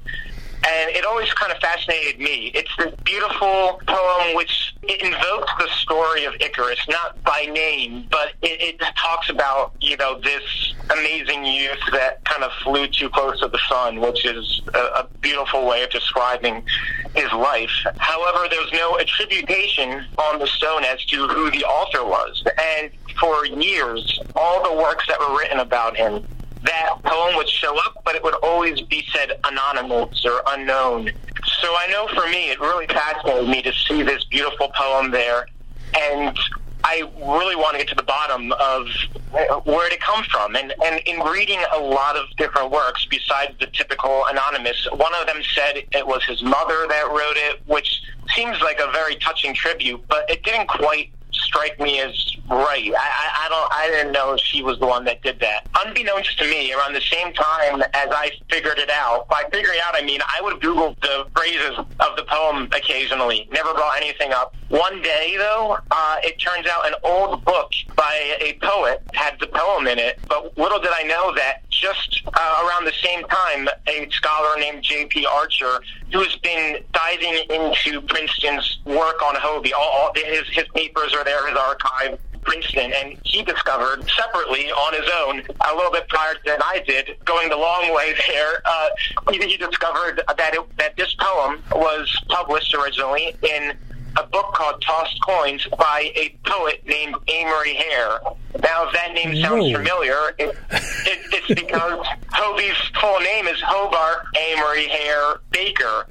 And it always kind of fascinated me. It's this beautiful poem which it invokes the story of Icarus, not by name, but it, it talks about you know this amazing youth that kind of flew too close to the sun, which is a, a beautiful way of describing his life. However, there's no attribution on the stone as to who the author was, and for years, all the works that were written about him that poem would show up, but it would always be said anonymous or unknown. So I know for me, it really fascinated me to see this beautiful poem there. And I really want to get to the bottom of where did it come from. And, and in reading a lot of different works, besides the typical anonymous, one of them said it was his mother that wrote it, which seems like a very touching tribute, but it didn't quite strike me as right. I, I, don't. I didn't know she was the one that did that. Unbeknownst to me, around the same time as I figured it out. By figuring out, I mean I would Google the phrases of the poem occasionally. Never brought anything up. One day, though, uh, it turns out an old book by a poet had the poem in it. But little did I know that just uh, around the same time, a scholar named J.P. Archer, who's been diving into Princeton's work on Hobey, all, all his his papers are there, his archive. Princeton, and he discovered separately on his own a little bit prior than I did, going the long way there. Uh, he, he discovered that it, that this poem was published originally in a book called Tossed Coins by a poet named Amory Hare. Now, if that name sounds Whoa. familiar, it, it, it's because Hobey's full name is Hobart Amory Hare Baker.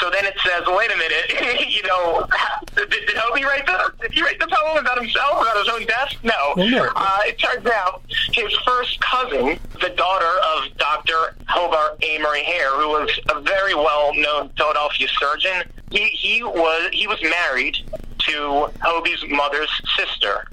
So then it says, wait a minute, you know, did, did Hobey write the, did he write the poem about himself, about his own death? No. Well, no. Uh, it turns out his first cousin, the daughter of Dr. Hobart Amory Hare, who was a very well-known Philadelphia surgeon, he, he was he was married to Hobey's mother's sister.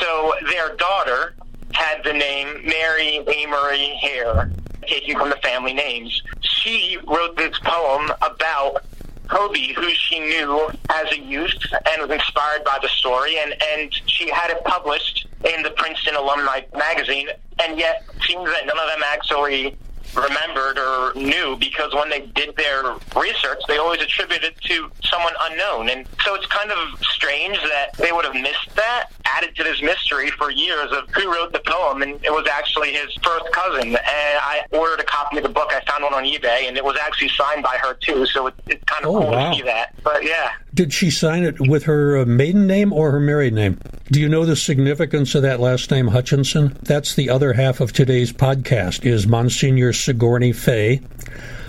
So their daughter had the name Mary Amory Hare, taking from the family names. She wrote this poem about Hobey, who she knew as a youth and was inspired by the story, and, and she had it published in the Princeton Alumni Magazine, and yet seems that none of them actually remembered or knew because when they did their research, they always attributed it to someone unknown. And so it's kind of strange that they would have missed that, added to this mystery for years of who wrote the poem. And it was actually his first cousin. And I ordered a copy of the book. I found one on eBay, and it was actually signed by her, too. So it, it's kind of oh, cool wow. to see that. But yeah. Did she sign it with her uh, maiden name or her married name? Do you know the significance of that last name, Hutchinson? That's the other half of today's podcast, is Monsignor Sigourney Fay,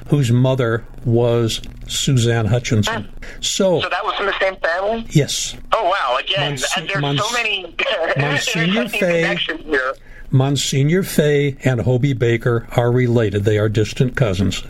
whose mother was Suzanne Hutchinson. Ah. So, so that was from the same family? Yes. Oh, wow. Again, Mons- uh, there's Mons- so many Monsignor Fay, here. Monsignor Fay and Hobey Baker are related. They are distant cousins.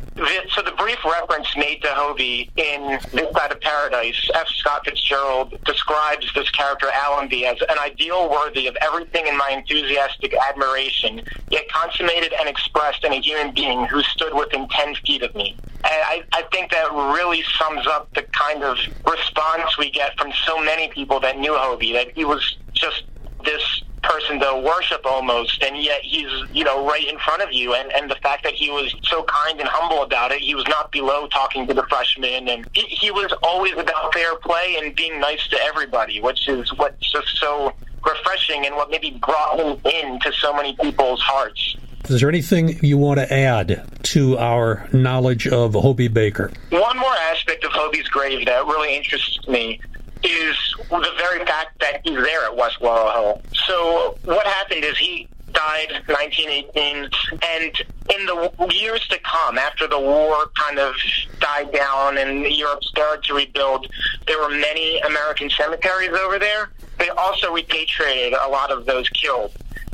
So brief reference made to Hobey in This Side of Paradise, F. Scott Fitzgerald describes this character Allenby as an ideal worthy of everything in my enthusiastic admiration, yet consummated and expressed in a human being who stood within 10 feet of me. And I, I think that really sums up the kind of response we get from so many people that knew Hobey, that he was just this person to worship almost, and yet he's you know right in front of you. And and the fact that he was so kind and humble about it, he was not below talking to the freshmen, and he, he was always about fair play and being nice to everybody, which is what's just so refreshing and what maybe brought him into so many people's hearts. Is there anything you want to add to our knowledge of Hobey Baker? One more aspect of Hobey's grave that really interests me is the very fact that he's there at West Laurel Hill. So what happened is he died 1918, and in the years to come, after the war kind of died down and Europe started to rebuild, there were many American cemeteries over there. They also repatriated a lot of those killed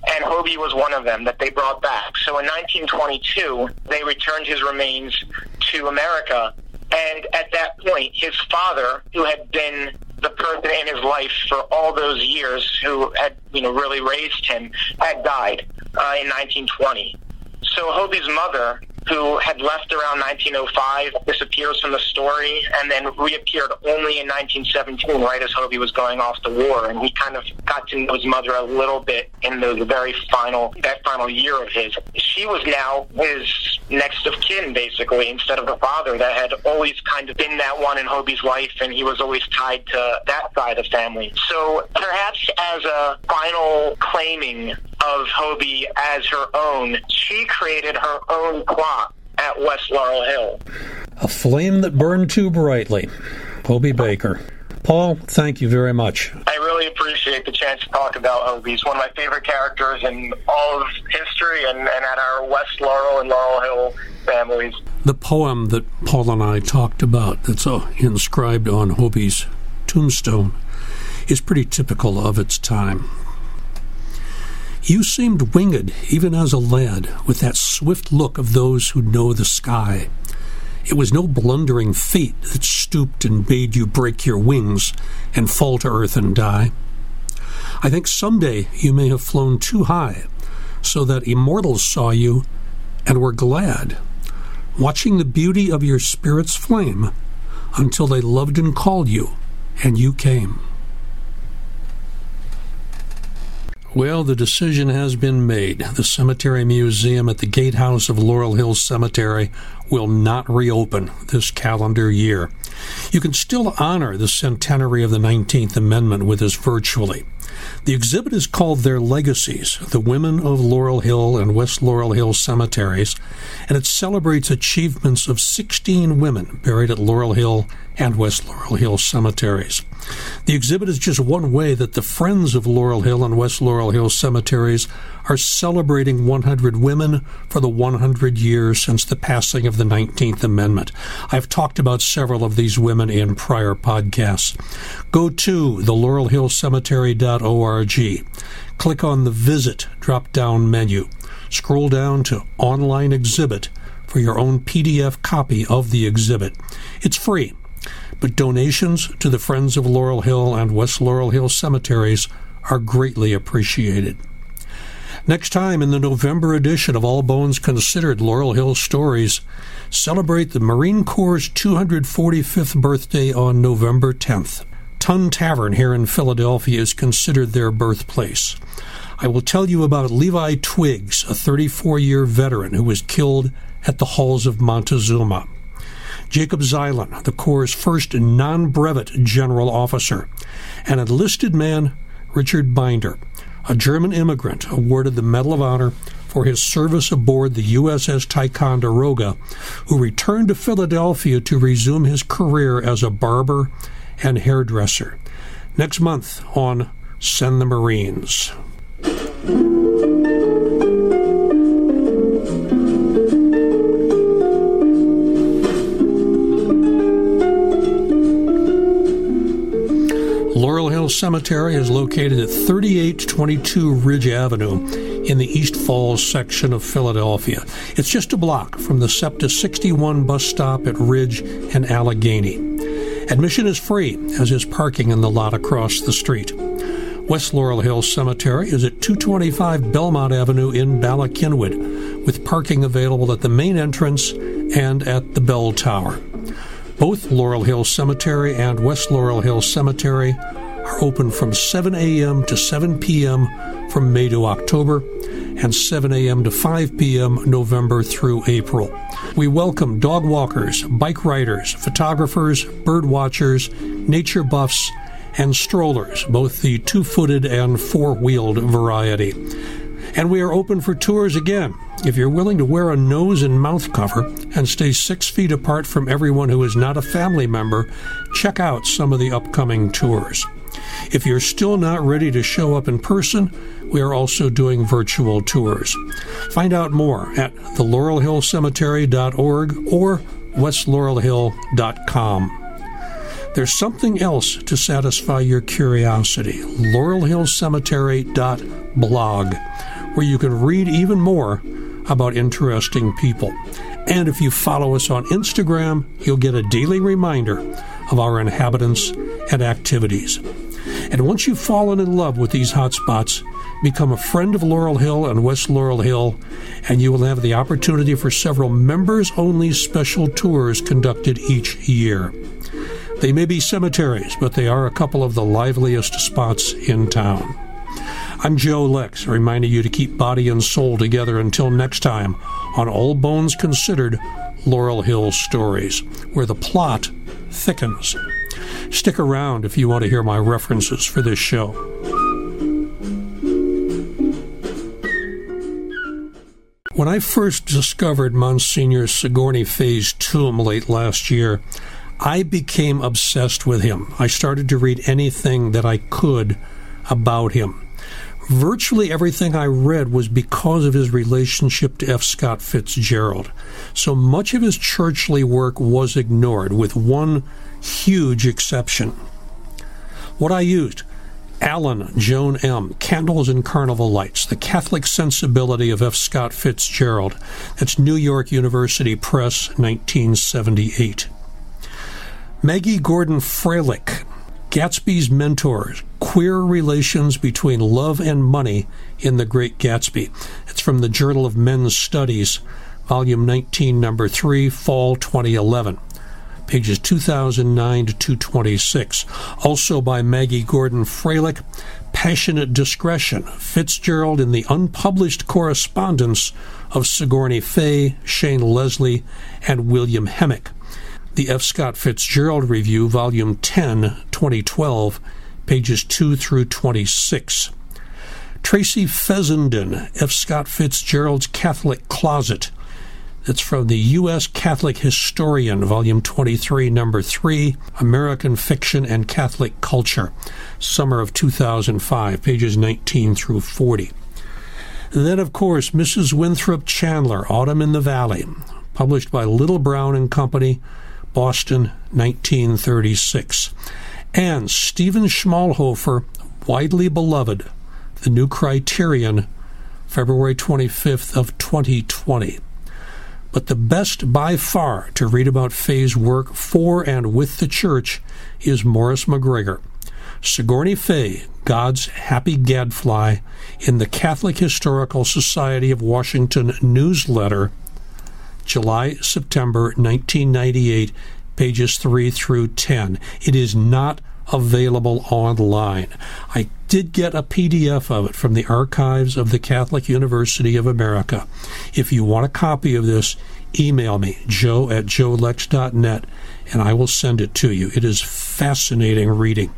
and Hobey was one of them that they brought back. So in 1922, they returned his remains to America, and at that point, his father, who had been the person in his life for all those years who had, you know, really raised him, had died uh, in 1920. So Hobey's mother who had left around 1905, disappears from the story, and then reappeared only in 1917, right as Hobey was going off to war. And he kind of got to know his mother a little bit in the very final, that final year of his. She was now his next of kin, basically, instead of the father that had always kind of been that one in Hobey's life, and he was always tied to that side of family. So perhaps as a final claiming of Hobey as her own, she created her own plot at West Laurel Hill. A flame that burned too brightly. Hobey Baker. Paul, thank you very much. I really appreciate the chance to talk about Hobey. He's one of my favorite characters in all of history and, and at our West Laurel and Laurel Hill families. The poem that Paul and I talked about, that's uh, inscribed on Hobey's tombstone, is pretty typical of its time. You seemed winged even as a lad, with that swift look of those who know the sky. It was no blundering fate that stooped and bade you break your wings and fall to earth and die. I think some day you may have flown too high, so that immortals saw you and were glad, watching the beauty of your spirit's flame until they loved and called you, and you came. Well, the decision has been made. The Cemetery Museum at the Gatehouse of Laurel Hill Cemetery will not reopen this calendar year. You can still honor the centenary of the 19th Amendment with us virtually. The exhibit is called Their Legacies The Women of Laurel Hill and West Laurel Hill Cemeteries, and it celebrates achievements of 16 women buried at Laurel Hill and West Laurel Hill cemeteries. The exhibit is just one way that the Friends of Laurel Hill and West Laurel Hill cemeteries are celebrating 100 women for the 100 years since the passing of the 19th Amendment. I've talked about several of these women in prior podcasts. Go to the laurelhillcemetery.org. Click on the Visit drop down menu. Scroll down to Online Exhibit for your own PDF copy of the exhibit. It's free but donations to the Friends of Laurel Hill and West Laurel Hill cemeteries are greatly appreciated. Next time in the November edition of All Bones Considered Laurel Hill Stories, celebrate the Marine Corps' 245th birthday on November 10th. Tun Tavern here in Philadelphia is considered their birthplace. I will tell you about Levi Twiggs, a 34 year veteran who was killed at the halls of Montezuma. Jacob Zeilin, the Corps' first non brevet general officer, and enlisted man Richard Binder, a German immigrant awarded the Medal of Honor for his service aboard the USS Ticonderoga, who returned to Philadelphia to resume his career as a barber and hairdresser. Next month on Send the Marines. Cemetery is located at 3822 Ridge Avenue in the East Falls section of Philadelphia. It's just a block from the SEPTA 61 bus stop at Ridge and Allegheny. Admission is free, as is parking in the lot across the street. West Laurel Hill Cemetery is at 225 Belmont Avenue in Bala Cynwyd, with parking available at the main entrance and at the bell tower. Both Laurel Hill Cemetery and West Laurel Hill Cemetery are open from 7 a.m. to 7 p.m. from May to October and 7 a.m. to 5 p.m. November through April. We welcome dog walkers, bike riders, photographers, bird watchers, nature buffs, and strollers, both the two footed and four wheeled variety. And we are open for tours again if you're willing to wear a nose and mouth cover and stay six feet apart from everyone who is not a family member, check out some of the upcoming tours. If you're still not ready to show up in person, we are also doing virtual tours. Find out more at thelaurelhillcemetery.org or westlaurelhill.com. There's something else to satisfy your curiosity laurelhillcemetery.blog, where you can read even more about interesting people. And if you follow us on Instagram, you'll get a daily reminder of our inhabitants and activities. And once you've fallen in love with these hotspots, become a friend of Laurel Hill and West Laurel Hill, and you will have the opportunity for several members only special tours conducted each year. They may be cemeteries, but they are a couple of the liveliest spots in town. I'm Joe Lex, reminding you to keep body and soul together until next time on All Bones Considered Laurel Hill Stories, where the plot thickens. Stick around if you want to hear my references for this show. When I first discovered Monsignor Sigourney Fay's tomb late last year, I became obsessed with him. I started to read anything that I could about him. Virtually everything I read was because of his relationship to F. Scott Fitzgerald. So much of his churchly work was ignored, with one huge exception. What I used Allen, Joan M., Candles and Carnival Lights, The Catholic Sensibility of F. Scott Fitzgerald. That's New York University Press, 1978. Maggie Gordon Froehlich, Gatsby's Mentors Queer Relations Between Love and Money in The Great Gatsby. It's from the Journal of Men's Studies, Volume 19, Number 3, Fall 2011. Pages 2009 to 226. Also by Maggie Gordon Froehlich, Passionate Discretion Fitzgerald in the Unpublished Correspondence of Sigourney Fay, Shane Leslie, and William Hemmick the F. Scott Fitzgerald Review, Volume 10, 2012, pages 2 through 26. Tracy Fessenden, F. Scott Fitzgerald's Catholic Closet. It's from the U.S. Catholic Historian, Volume 23, Number 3, American Fiction and Catholic Culture, Summer of 2005, pages 19 through 40. Then, of course, Mrs. Winthrop Chandler, Autumn in the Valley, published by Little Brown and Company, Boston, 1936. And Stephen Schmalhofer, widely beloved, The New Criterion, February 25th of 2020. But the best by far to read about Fay's work for and with the church is Morris MacGregor. Sigourney Fay, God's Happy Gadfly, in the Catholic Historical Society of Washington newsletter, July September 1998, pages 3 through 10. It is not available online. I did get a PDF of it from the archives of the Catholic University of America. If you want a copy of this, email me, joe at joelex.net, and I will send it to you. It is fascinating reading.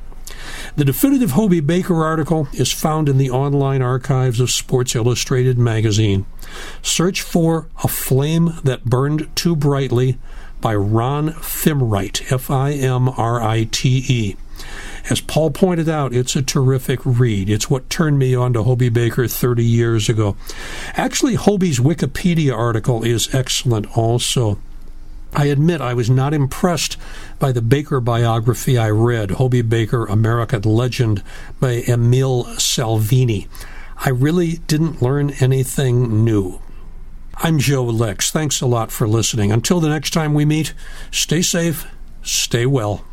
The definitive Hobey Baker article is found in the online archives of Sports Illustrated magazine. Search for A Flame That Burned Too Brightly by Ron Fimrite, F I M R I T E. As Paul pointed out, it's a terrific read. It's what turned me on to Hobey Baker 30 years ago. Actually, Hobey's Wikipedia article is excellent also. I admit I was not impressed by the Baker biography I read, Hobey Baker, American Legend, by Emil Salvini. I really didn't learn anything new. I'm Joe Lex. Thanks a lot for listening. Until the next time we meet, stay safe, stay well.